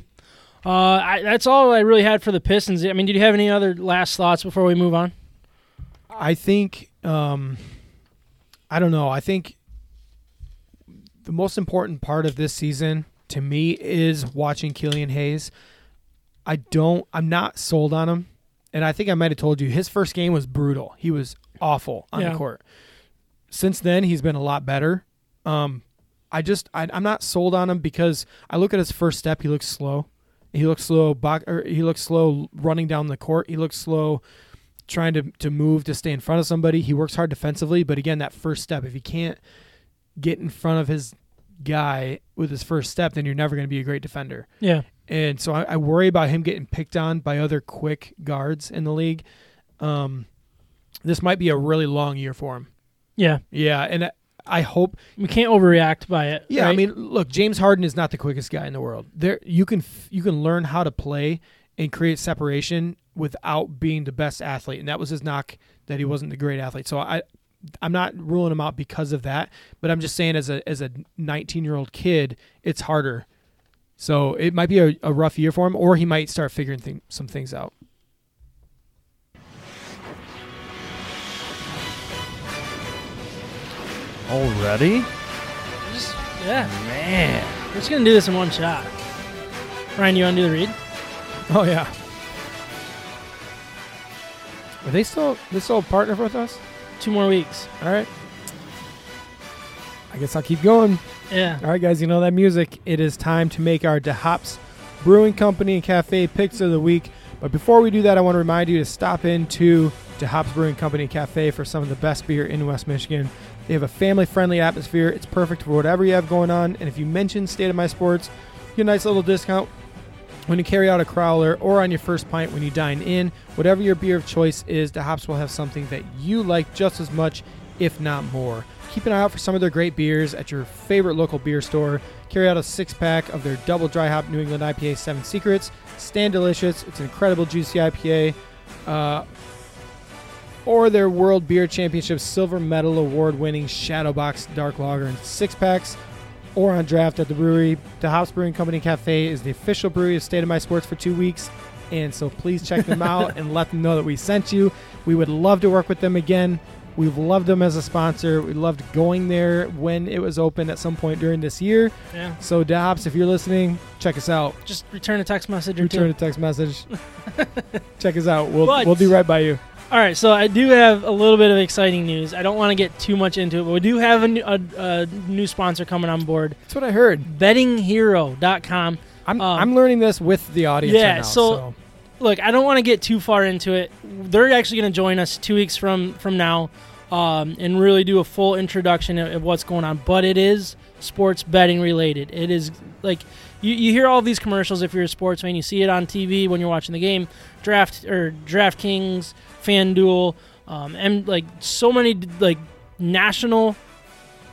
Uh, I, that's all I really had for the Pistons. I mean, did you have any other last thoughts before we move on? I think um, I don't know. I think the most important part of this season to me is watching Killian Hayes. I don't I'm not sold on him. And I think I might have told you his first game was brutal. He was awful on Yeah. the court. Since then he's been a lot better. Um I just I, I'm not sold on him because I look at his first step, he looks slow. He looks slow box, or he looks slow running down the court. He looks slow trying to to move to stay in front of somebody. He works hard defensively, but again, that first step, if he can't get in front of his guy with his first step, then you're never going to be a great defender. Yeah. And so I, I worry about him getting picked on by other quick guards in the league. Um, this might be a really long year for him. Yeah. Yeah, and I- I hope. We can't overreact by it. Yeah, I mean, look, James Harden is not the quickest guy in the world. There, you can you can learn how to play and create separation without being the best athlete, and that was his knock that he wasn't the great athlete. So I, I'm not ruling him out because of that, but I'm just saying as a as a 19 year old kid, it's harder. So it might be a, a rough year for him, or he might start figuring thing, some things out. Already? Just- yeah. Man. We're just going to do this in one shot. Ryan, you want to do the read? Oh yeah. Are they still they still a partner with us? Two more weeks. All right. I guess I'll keep going. Yeah. All right, guys, you know that music. It is time to make our DeHops Brewing Company and Cafe picks of the week. But before we do that, I want to remind you to stop into DeHops Brewing Company and Cafe for some of the best beer in West Michigan. They have a family friendly atmosphere. It's perfect for whatever you have going on. And if you mention State of My Sports, you get a nice little discount. When you carry out a crowler or on your first pint when you dine in. Whatever your beer of choice is, DeHops will have something that you like just as much, if not more. Keep an eye out for some of their great beers at your favorite local beer store. Carry out a six pack of their double dry hop New England IPA Seven Secrets. Stand delicious. It's an incredible juicy IPA. Uh, or their World Beer Championship Silver Medal Award winning Shadowbox Dark Lager in six packs or on draft at the brewery. The House Brewing Company Cafe is the official brewery of State of My Sports for two weeks. And so please check them out and let them know that we sent you. We would love to work with them again. We've loved them as a sponsor. We loved going there when it was open at some point during this year. Yeah. So, Dobbs, if you're listening, check us out. Just return a text message or Return two. a text message. check us out. We'll, But- we'll be right by you. All right, so I do have a little bit of exciting news. I don't want to get too much into it, but we do have a new, a, a new sponsor coming on board. That's what I heard. BettingHero.com. I'm, Um, I'm learning this with the audience yeah, right now. so- so look, I don't want to get too far into it. They're actually going to join us two weeks from from now, um, and really do a full introduction of, of what's going on. But it is sports betting related. It is like you, you hear all these commercials if you're a sports fan. You see it on TV when you're watching the game. Draft or DraftKings, FanDuel, um, and like so many like national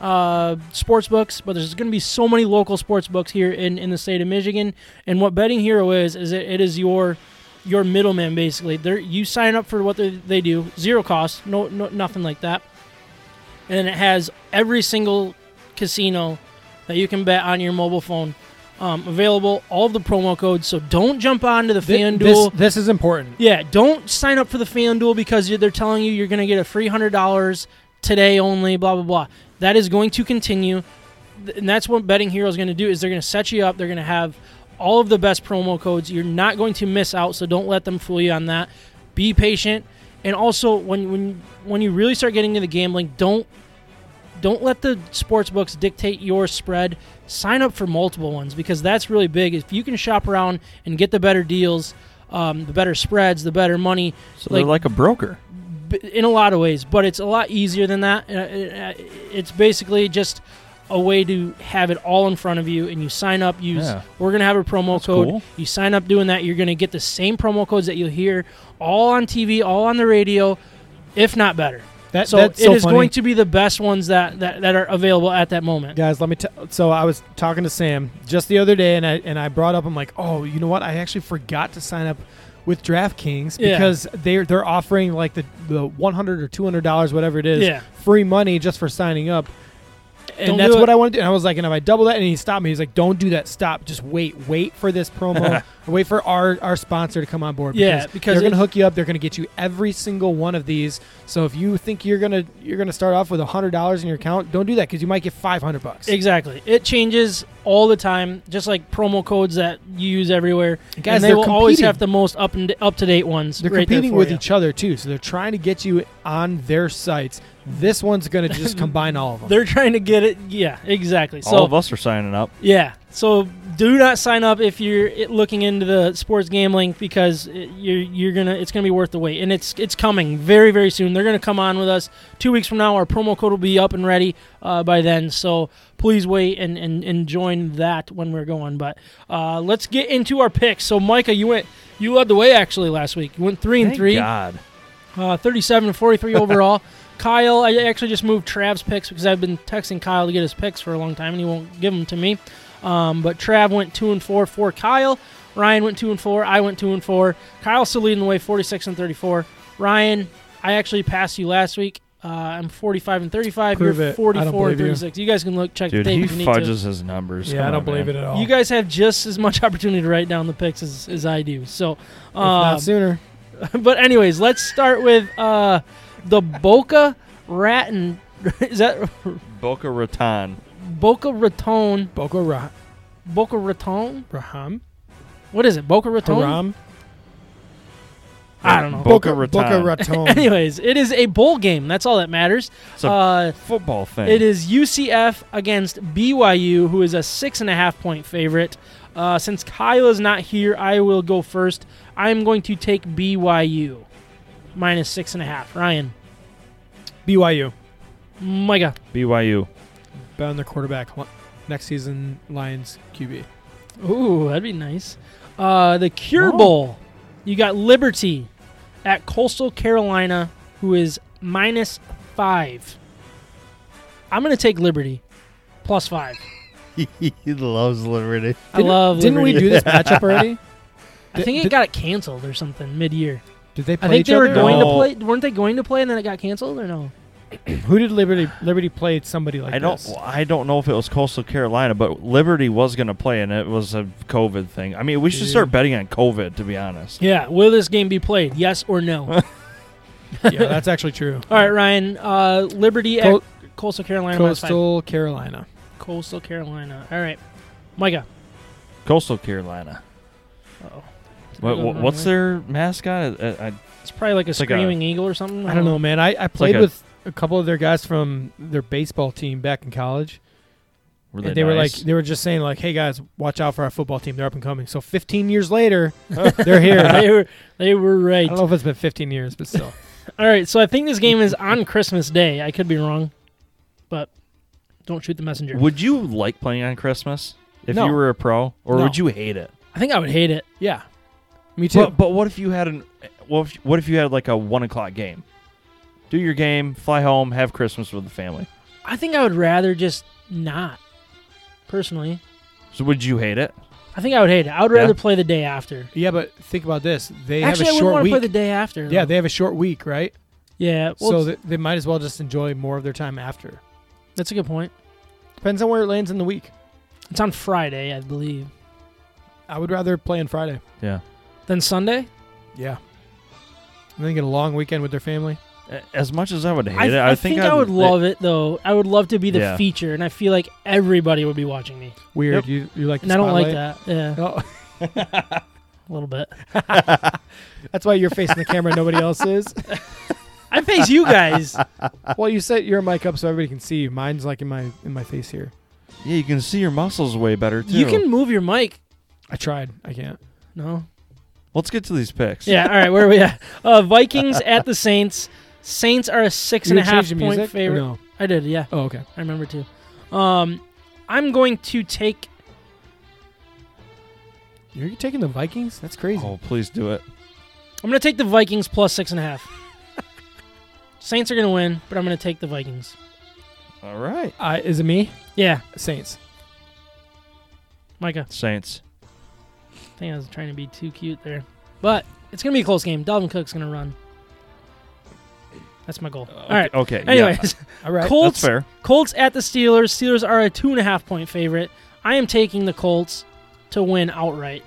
uh, sports books, but there's going to be so many local sports books here in, in the state of Michigan. And what Betting Hero is, is it, it is your your middleman basically. They're, you sign up for what they, do, zero cost, no, no nothing like that, and it has every single casino that you can bet on your mobile phone. Um, available, all of the promo codes. So don't jump onto the thi- FanDuel. this, this is important. Yeah, don't sign up for the FanDuel because they're telling you you're going to get a free hundred dollars today only. Blah blah blah. That is going to continue, and that's what Betting Hero is going to do. Is they're going to set you up. They're going to have all of the best promo codes. You're not going to miss out. So don't let them fool you on that. Be patient, and also when when when you really start getting into the gambling, don't don't let the sports books dictate your spread. Sign up for multiple ones because that's really big. If you can shop around and get the better deals, um, the better spreads, the better money, So they're like a broker. in a lot of ways. But it's a lot easier than that. Uh, uh, It's basically just a way to have it all in front of you, and you sign up. Use Yeah. we're gonna have a promo That's code. cool. You sign up doing that. You're gonna get the same promo codes that you'll hear all on TV, all on the radio, if not better. That, So it so is funny. going to be the best ones that, that, that are available at that moment. guys let me tell so i was talking to sam just the other day and i and i brought up i'm like oh you know what i actually forgot to sign up with draftkings Yeah. because they're they're offering like the the 100 or 200 dollars whatever it is Yeah. free money just for signing up and that's what. I want to do. And I was like, and if I double that, and he stopped me. He's like, "Don't do that. Stop. Just wait. Wait for this promo. wait for our our sponsor to come on board. Yeah, because they're gonna hook you up. They're gonna get you every single one of these. So if you think you're gonna you're gonna start off with a hundred dollars in your account, don't do that because you might get five hundred bucks. Exactly. It changes all the time, just like promo codes that you use everywhere. Guys, and they will always have the most up and up to date ones. They're right competing with you. each other too, so they're trying to get you on their sites. This one's gonna just combine all of them. They're trying to get it. Yeah, exactly. So All of us are signing up. Yeah. So do not sign up if you're looking into the sports gambling because you're you're gonna it's gonna be worth the wait, and it's it's coming very very soon. They're gonna come on with us two weeks from now. Our promo code will be up and ready uh, by then. So please wait and, and, and join that when we're going. But uh, let's get into our picks. So Micah, you went you led the way actually last week. You went three and Thank three. God. Uh, 37 and 43 overall. Kyle, I actually just moved Trav's picks because I've been texting Kyle to get his picks for a long time, and he won't give them to me. Um, but Trav went two and four for Kyle. Ryan went two and four. I went two and four. Kyle's still leading the way, 46 and 34. Ryan, I actually passed you last week. Uh, I'm 45 and 35. Prove You're it. I don't 44 and believe you. 36. You. guys can look check Dude, the tape he if you need to. fudges his numbers. yeah, Come I don't on, believe man. it at all. You guys have just as much opportunity to write down the picks as, as I do. So, if not um, sooner. but anyways, let's start with uh, the Boca Raton. Is that Boca Raton. Boca Raton? Boko Ra- Boca Raton? Raham. What is it? Boca Raton? Haram. I don't know. Boca Raton. Boca Raton. Anyways, it is a bowl game. That's all that matters. It's a Uh, football thing. it is UCF against BYU, who is a six and a half point favorite. Uh, since Kyle is not here, I will go first. I'm going to take BYU minus six and a half. Ryan, BYU. Micah, BYU. Bet on their quarterback. Li- Next season, Lions QB. Ooh, that'd be nice. Uh, the Cure Whoa. Bowl. You got Liberty at Coastal Carolina, who is minus five. I'm gonna take Liberty, plus five. he loves Liberty. I love. Liberty. Didn't we Liberty. do this matchup already? I think it got it canceled or something mid-year. Did they play I think each they were other? going No. to play. Weren't they going to play and then it got canceled or no? Who did Liberty Liberty play somebody like I don't. this? I don't know if it was Coastal Carolina, but Liberty was going to play, and it was a COVID thing. I mean, we should Dude. start betting on COVID, to be honest. Yeah. Will this game be played? Yes or no? Yeah, that's actually true. All right, Ryan. Uh, Liberty Co- at Coastal Carolina. minus. Coastal Carolina. Coastal Carolina. All right, Micah. Coastal Carolina. Uh-oh. Did What, we go the what, what's way? their mascot? I, I, It's probably like a It's like a- screaming eagle or something. I don't know, man. I, I played like a- with a couple of their guys from their baseball team back in college. were And they, they were like, nice? they were just saying like, "Hey guys, watch out for our football team. They're up and coming." So 15 years later, they're here. I they were they were right. I don't know if it's been 15 years, but still. All right, so I think this game is on Christmas Day. I could be wrong, but don't shoot the messenger. Would you like playing on Christmas if No. you were a pro, or No. would you hate it? I think I would hate it. Yeah, me too. But, but what if you had an? What if, what if you had like a one o'clock game? Do your game, fly home, have Christmas with the family. I think I would rather just not. Personally, So would you hate it? I think I would hate it. I would Yeah. rather play the day after. yeah, but think about this. They Actually, I have a wouldn't short want to week. play the day after. yeah, they have a short week, right? yeah. Well, so it's- they, they might as well just enjoy more of their time after. that's a good point. Depends on where it lands in the week. It's on Friday, I believe. I would rather play on Friday. Yeah. Then Sunday. Yeah. And then get a long weekend with their family. As much as I would hate I, it, I I, think, I I'd- love it though. I would love to be the Yeah. feature, and I feel like everybody would be watching me. Weird. Yep. You you like the And I don't like spotlight? that. Yeah, Oh, a little bit. that's why you're facing the camera. and Nobody else is. I face you guys. Well, you set your mic up so everybody can see you. Mine's like in my in my face here. Yeah, you can see your muscles way better too. you can move your mic. I tried. I can't. No. Let's get to these picks. Yeah. All right. Where are we at? Uh, Vikings at the Saints. Saints are a six You and a half change the point music? or favorite. No. I did. Yeah. Oh, okay. I remember too. Um, I'm going to take. You're taking the Vikings? That's crazy. Oh, please do it. I'm going to take the Vikings plus six and a half. Saints are going to win, but I'm going to take the Vikings. All right. Uh, is it me? Yeah, Saints. Micah. Saints. I think I was trying to be too cute there, but it's going to be a close game. Dalvin Cook's going to run. That's my goal. All right. Okay. yeah. Anyways, All right. Colts. That's fair. Colts at the Steelers. Steelers are a two and a half point favorite. I am taking the Colts to win outright,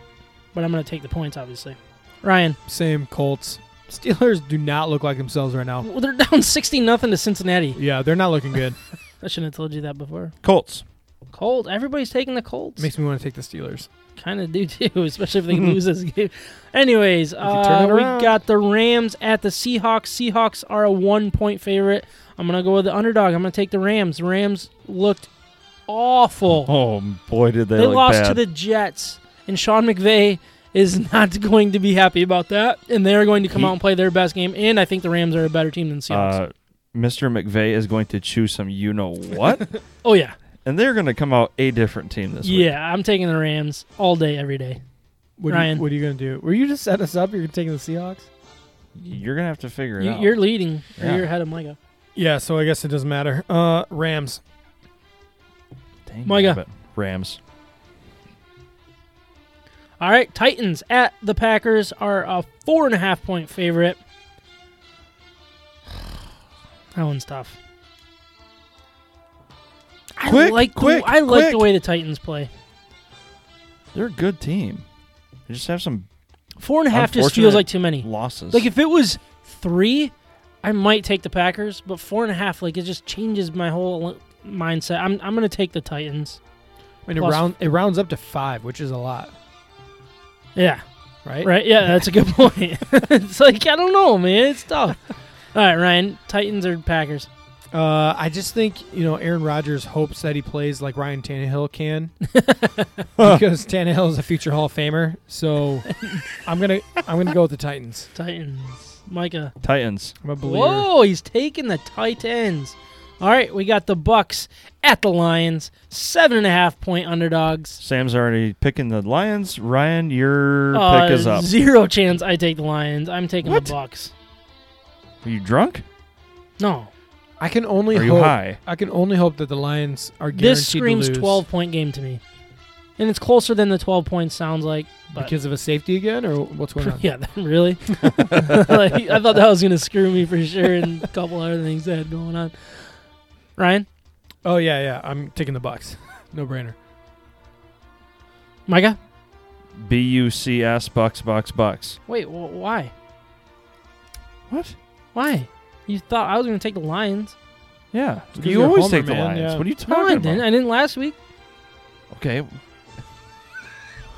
but I'm going to take the points, obviously. Ryan, Same Colts. Steelers do not look like themselves right now. well, they're down 60 nothing to Cincinnati. Yeah, they're not looking good. I shouldn't have told you that before. Colts. Colt. Everybody's taking the Colts. Makes me want to take the Steelers. Kind of do too, especially if they lose this game. Anyways, uh, we got the Rams at the Seahawks. Seahawks are a one point favorite. I'm gonna go with the underdog. I'm gonna take the Rams. The Rams looked awful. Oh boy, did they, they lost bad. to the Jets, and Sean McVay is not going to be happy about that. And they are going to come He- out and play their best game. And I think the Rams are a better team than Seahawks. uh, Mr. McVay is going to choose some you know what, oh yeah, and they're going to come out a different team this week. yeah. I'm taking the Rams all day, every day. What Ryan. Are you, what are you going to do? Were you just set us up? You're taking the Seahawks? You're going to have to figure it You, out. you're leading. Yeah. you're ahead of Micah. Yeah, so I guess it doesn't matter. Uh, Rams. Dang Micah. nabbit. Rams. All right, Titans at the Packers are a four and a half point favorite. That one's tough. I like quick, the, I like the way the Titans play. They're a good team. They just have some Four and a half just feels like too many. losses. Like if it was three, I might take the Packers, but four and a half, like it just changes my whole mindset. I'm I'm gonna take the Titans. I mean, it, Plus- round, it rounds up to five, which is a lot, Yeah, right? right. Yeah, that's a good point. it's like I don't know, man. It's tough. All right, Ryan. Titans or Packers? Uh, I just think you know Aaron Rodgers hopes that he plays like Ryan Tannehill can, because Tannehill is a future Hall of Famer. So I'm gonna I'm gonna go with the Titans. Titans. Micah. Titans. I'm a believer. Whoa, he's taking the Titans. All right, we got the Bucs at the Lions, seven and a half point underdogs. Sam's already picking the Lions. Ryan, your Uh, pick is up. Zero chance I take the Lions. I'm taking What? the Bucs. Are you drunk? No, I can only Are you hope. high? I can only hope that the Lions are guaranteed this screams to lose 12 point game to me, and it's closer than the 12 points sounds like. But because of a safety again, or what's going on? yeah, really? like, I thought that was gonna screw me for sure, and a couple other things that had going on. Ryan, Oh yeah, yeah. I'm taking the Bucs. No brainer. Micah, B U C S Bucs Bucs Bucs. wait, wh- why? What? Why? You thought I was gonna take the Lions? Yeah, because you always homer, take the man, Lions. yeah. What are you talking No, I about? didn't. I didn't last week. Okay,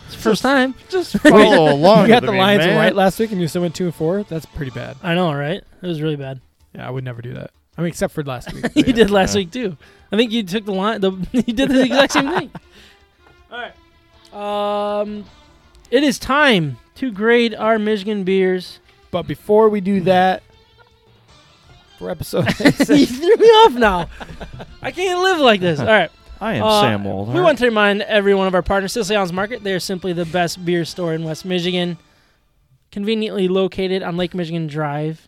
It's the first time. just follow along. you got with the me, Lions man. right last week, and you still went two and four. That's pretty bad. I know, right? It was really bad. Yeah, I would never do that. I mean, except for last week. you yeah. did last Yeah. week too. I think you took the line. The you did the exact same thing. All right. Um, it is time to grade our Michigan beers. But before we do that, for episode you threw me off now. I can't live like this. All right. I am Uh, Sam Wold. We want to remind every one of our partners, Siciliano's Market. They are simply the best beer store in West Michigan, conveniently located on Lake Michigan Drive,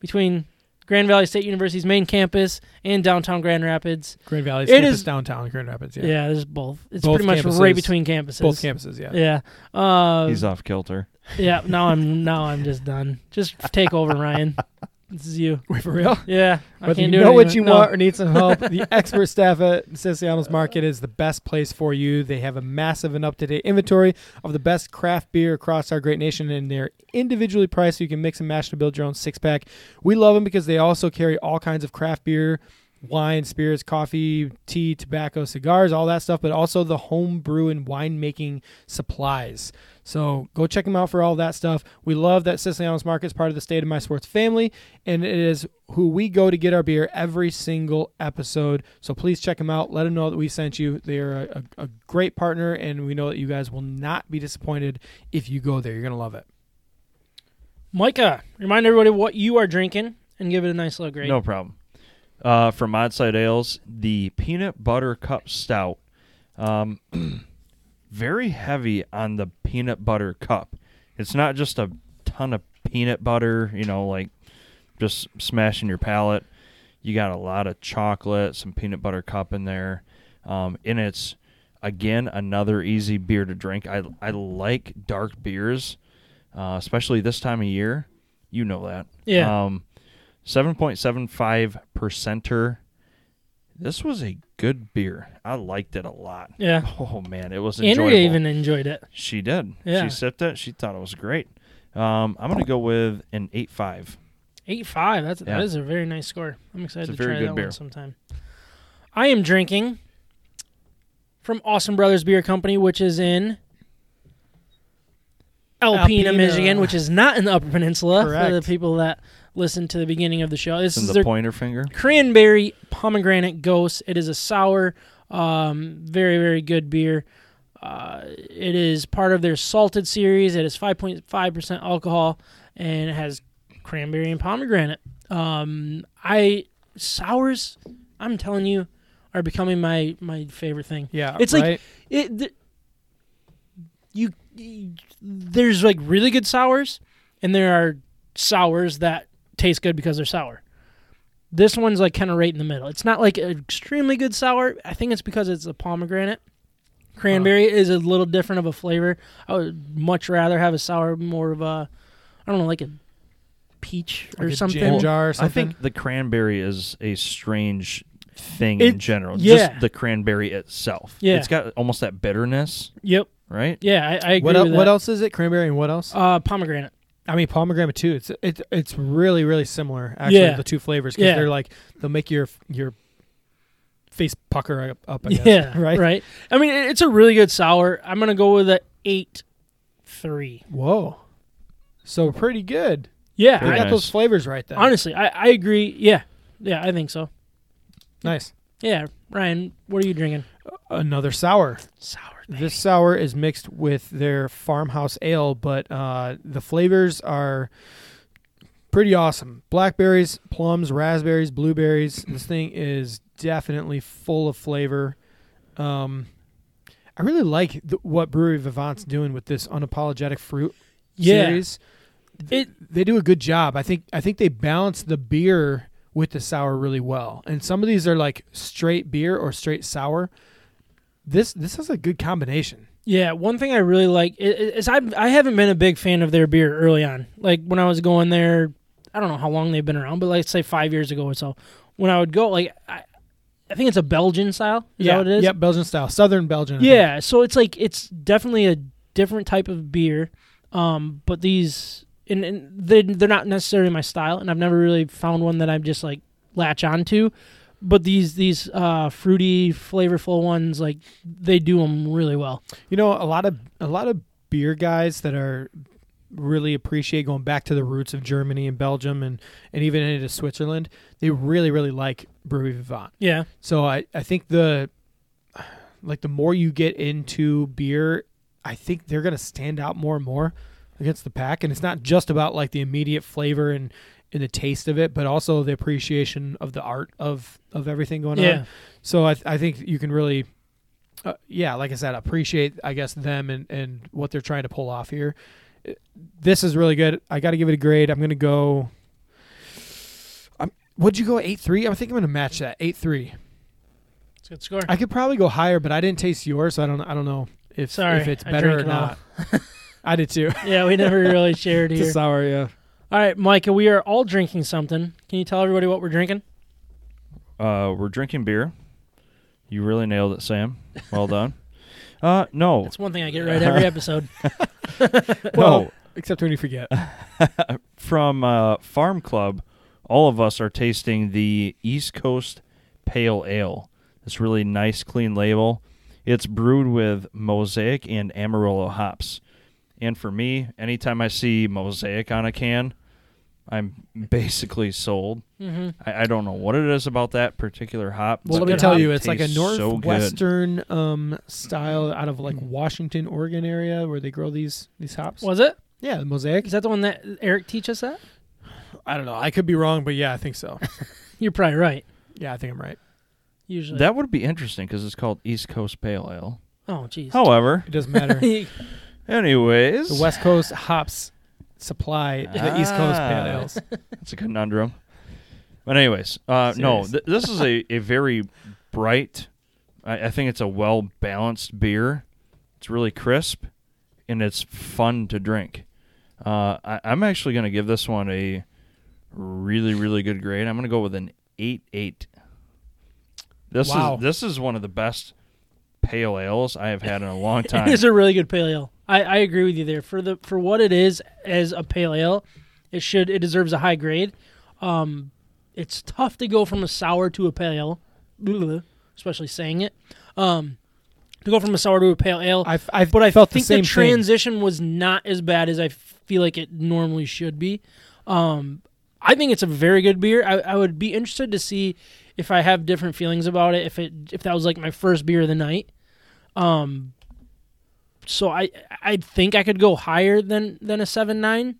between Grand Valley State University's main campus and downtown Grand Rapids. Grand Valley It campus is- downtown Grand Rapids. Yeah, Yeah, there's both. It's Both pretty much right between campuses. both campuses. Yeah. Yeah. Uh, He's off kilter. yeah. Now I'm now I'm just done. Just take over, Ryan. This is you. Wait for real. Yeah. I Whether can't you do know it what anymore. you No. want or need some help, the expert staff at Siciliano's Market is the best place for you. They have a massive and up-to-date inventory of the best craft beer across our great nation, and they're individually priced so you can mix and match to build your own six-pack. We love them because they also carry all kinds of craft beer, wine, spirits, coffee, tea, tobacco, cigars, all that stuff, but also the home brew and winemaking supplies. So go check them out for all that stuff. We love that Siciliano's Market is part of the State of My Sports family, and it is who we go to get our beer every single episode. So please check them out. Let them know that we sent you. They are a, a, a great partner, and we know that you guys will not be disappointed if you go there. You're going to love it. Micah, remind everybody what you are drinking and give it a nice little grade. No problem. Uh, from Oddside Ales, the peanut butter cup stout. Um, very heavy on the peanut butter cup. It's not just a ton of peanut butter, you know, like just smashing your palate. You got a lot of chocolate, some peanut butter cup in there. Um, and it's, again, another easy beer to drink. I, I like dark beers, uh, especially this time of year. You know that. Yeah. Um, 7.75 percenter. This was a good beer. I liked it a lot. Yeah. Oh man, it was enjoyable. Andrea even enjoyed it. she did. Yeah. She sipped it. She thought it was great. Um, I'm gonna go with an eight five. Eight five. That's Yeah. that is a very nice score. I'm excited It's to very try good that beer. one sometime. I am drinking from Austin Brothers Beer Company, which is in Alpena, Alpena. Michigan, which is not in the Upper Peninsula for the people that listened to the beginning of the show. This It's in is the their pointer finger. cranberry pomegranate ghost. It is a sour, um, very very good beer. Uh, it is part of their salted series. It is 5.5 percent alcohol and it has cranberry and pomegranate. Um, I sours. I'm telling you, are becoming my my favorite thing. Yeah. It's like- It th- you, you there's like really good sours, and there are sours that taste good because they're sour. This one's like kind of right in the middle. It's not like an extremely good sour. I think it's because it's a pomegranate. Cranberry is a little different of a flavor. I would much rather have a sour, more of a, I don't know, like a peach or Like a something. jam jar or I think the cranberry is a strange thing It- in general. yeah. Just the cranberry itself. Yeah. It's got almost that bitterness, Yep. right? Yeah, I, I agree what, el- with what else is it? Cranberry and what else? Uh, pomegranate. I mean, pomegranate too. It's it, it's really really similar. Actually, Yeah. the two flavors because Yeah. they're like they'll make your your face pucker up. up I guess, Yeah, right. right. I mean, it's a really good sour. I'm gonna go with a eight three. Whoa, so pretty good. Yeah, They I- got nice. those flavors right there. honestly, I, I agree. Yeah, yeah, I think so. nice. Yeah, Ryan, what are you drinking? Another sour. Sour. This sour is mixed with their farmhouse ale, but uh, the flavors are pretty awesome. Blackberries, plums, raspberries, blueberries. This thing is definitely full of flavor. Um, I really like what Brewery Vivant's doing with this unapologetic fruit Yeah. series. It They do a good job. I think. I think they balance the beer with the sour really well. And some of these are like straight beer or straight sour. This this has a good combination. Yeah, one thing I really like is I I haven't been a big fan of their beer early on. Like when I was going there, I don't know how long they've been around, but like say five years ago or so, when I would go, like I, I think it's a Belgian style. Is yeah, that what it is? Yep, Belgian style, Southern Belgian. I think. Yeah, so it's like it's definitely a different type of beer, um, but these and, and they they're not necessarily my style, and I've never really found one that I'm just like latch onto. But these these uh, fruity, flavorful ones, like they do them really well. You know, a lot of a lot of beer guys that are really appreciate going back to the roots of Germany and Belgium and, and even into Switzerland. They really really like Brewery Vivant. Yeah, So I, I think the like the more you get into beer, I think they're gonna stand out more and more against the pack. And it's not just about like the immediate flavor and, and the taste of it, but also the appreciation of the art of of everything going yeah. on. So I, I think you can really, uh, yeah, like I said, appreciate I guess them and and what they're trying to pull off here. Uh, This is really good. I got to give it a grade. I'm gonna go. I'm, what'd you go eight three? I think I'm gonna match that eight three. It's a good score. I could probably go higher, but I didn't taste yours, so I don't I don't know if Sorry, if it's better or not. I did too. yeah, we never really shared It's here. sour, yeah. All right, Micah, we are all drinking something. Can you tell everybody what we're drinking? Uh, we're drinking beer. You really nailed it, Sam. Well done. Uh, no, That's one thing I get right every episode. Well, except when you forget. from uh, Farm Club, all of us are tasting the East Coast Pale Ale. This really nice, clean label. It's brewed with Mosaic and Amarillo hops. And for me, anytime I see Mosaic on a can, I'm basically sold. hmm I, I don't know what it is about that particular hop. Well, but let me tell you, it's like a tastes so northwestern um, style out of like Washington, Oregon area where they grow these these hops. Was it? Yeah, the mosaic. Is that the one that Eric teaches us that? I don't know. I could be wrong, but yeah, I think so. You're probably right. yeah, I think I'm right. Usually. That would be interesting because it's called East Coast Pale Ale. oh, jeez. However, It doesn't matter. anyways, the West Coast hops supply the East Coast Ah. pale ales. It's a conundrum. But anyways, uh, no, Serious. th- this is a, a very bright. I, I think it's a well balanced beer. It's really crisp, and it's fun to drink. Uh, I, I'm actually going to give this one a really really good grade. I'm going to go with an eight eight. This Wow. is this is one of the best pale ales I have had in a long time. It is a really good pale ale. I, I agree with you there. For the for what it is as a pale ale, it should it deserves a high grade. Um, it's tough to go from a sour to a pale ale, especially saying it. Um, to go from a sour to a pale ale, I've, I've but I felt think the same the transition was not as bad as I feel like it normally should be. Um, I think it's a very good beer. I, I would be interested to see if I have different feelings about it. If it if that was like my first beer of the night. Um, so I I think I could go higher than than a seven nine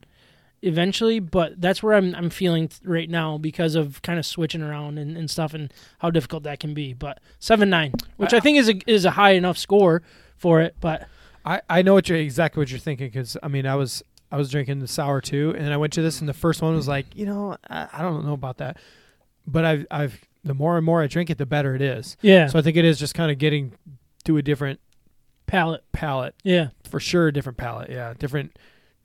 eventually, but that's where I'm I'm feeling right now because of kind of switching around and, and stuff and how difficult that can be. But seven nine, which I, I- think is a is a high enough score for it, but. I, I know what you're exactly what you're thinking because I mean I was I was drinking the sour too and then I went to this and the first one was like you know I, I don't know about that but I've I've the more and more I drink it the better it is Yeah. so I think it is just kind of getting to a different palate. palette Yeah. for sure different palette yeah different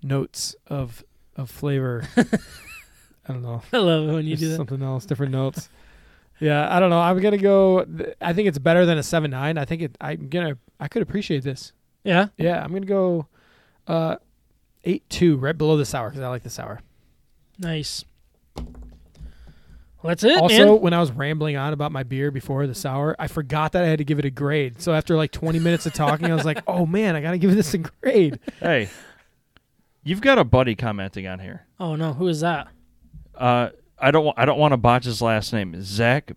notes of of flavor I don't know I love it when you There's do that. something else different notes yeah I don't know I'm gonna go I think it's better than a seven nine I think it I'm gonna I could appreciate this Yeah. yeah, I'm gonna go uh eight two, right below the sour because I like the sour. Nice. Well, that's it, also, man. when I was rambling on about my beer before the sour, I forgot that I had to give it a grade. So after like 20 minutes of talking, I was like, "Oh man, I gotta give this a grade." hey, you've got a buddy commenting on here. Oh no, who is that? Uh, I don't. wa- I don't want to botch his last name. Zach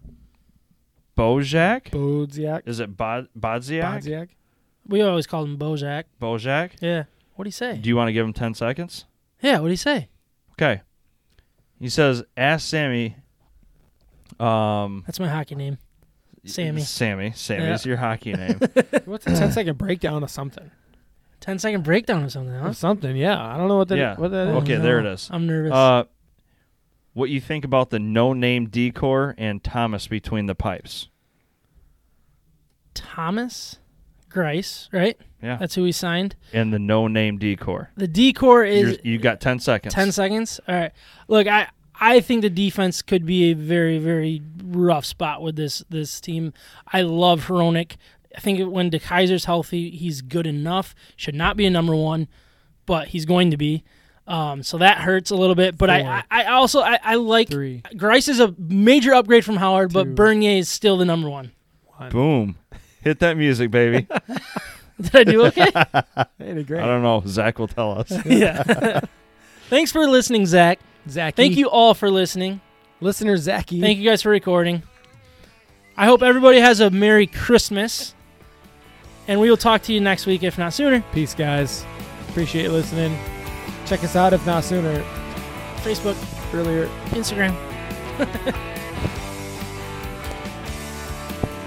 Bojak. Bodziak. Is it Bod- Bodziak? Bodziak. We always call him Bojack. Bojak. Yeah. What do he say? Do you want to give him ten seconds? Yeah. What do he say? Okay. He says, "Ask Sammy." Um, That's my hockey name. Sammy. Sammy. Sammy's your hockey name. What's a 10 second breakdown of something? 10 second breakdown or something, huh? Of something, yeah. I don't know what that. yeah. What that is. okay, Oh, there it is. I'm nervous. Uh, what you think about the no-name D corps and Thomas between the pipes? Thomas Greiss, right? Yeah. That's who he signed. and the no-name D corps. The D corps is You're, you got ten seconds. 10 seconds. All right. Look, I I think the defense could be a very very rough spot with this this team. I love Hronek. I think when DeKeyser's healthy, he's good enough. Should not be a number 1, but he's going to be. Um, so that hurts a little bit, but I, Four. I, I also I, I like Three. Greiss is a major upgrade from Howard, Two. but Bernier is still the number one. One. Boom. Hit that music, baby. Did I do okay? Hey, they're. I don't know. Zach will tell us. yeah. Thanks for listening, Zach. Zachy. Thank you all for listening. listener Zachy. Thank you guys for recording. I hope everybody has a Merry Christmas. And we will talk to you next week, if not sooner. Peace, guys. Appreciate you listening. Check us out if not sooner. Facebook, Earlier, Instagram.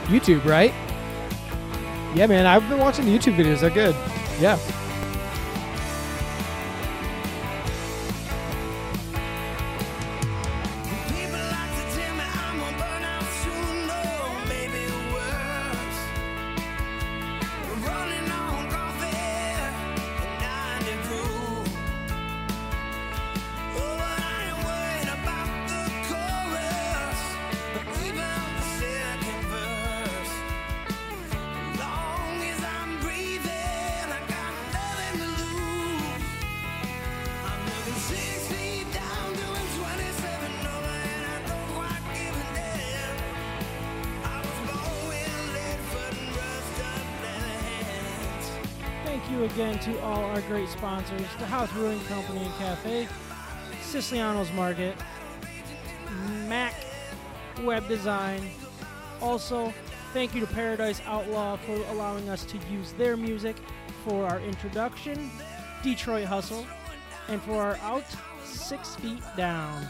YouTube, right? Yeah, man. I've been watching the YouTube videos. They're good. Yeah. House Brewing Company and Cafe, Siciliano's Market, Mac Web Design. Also, thank you to Paradise Outlaw for allowing us to use their music for our introduction, Detroit Hustle, and for our out Six Feet Down.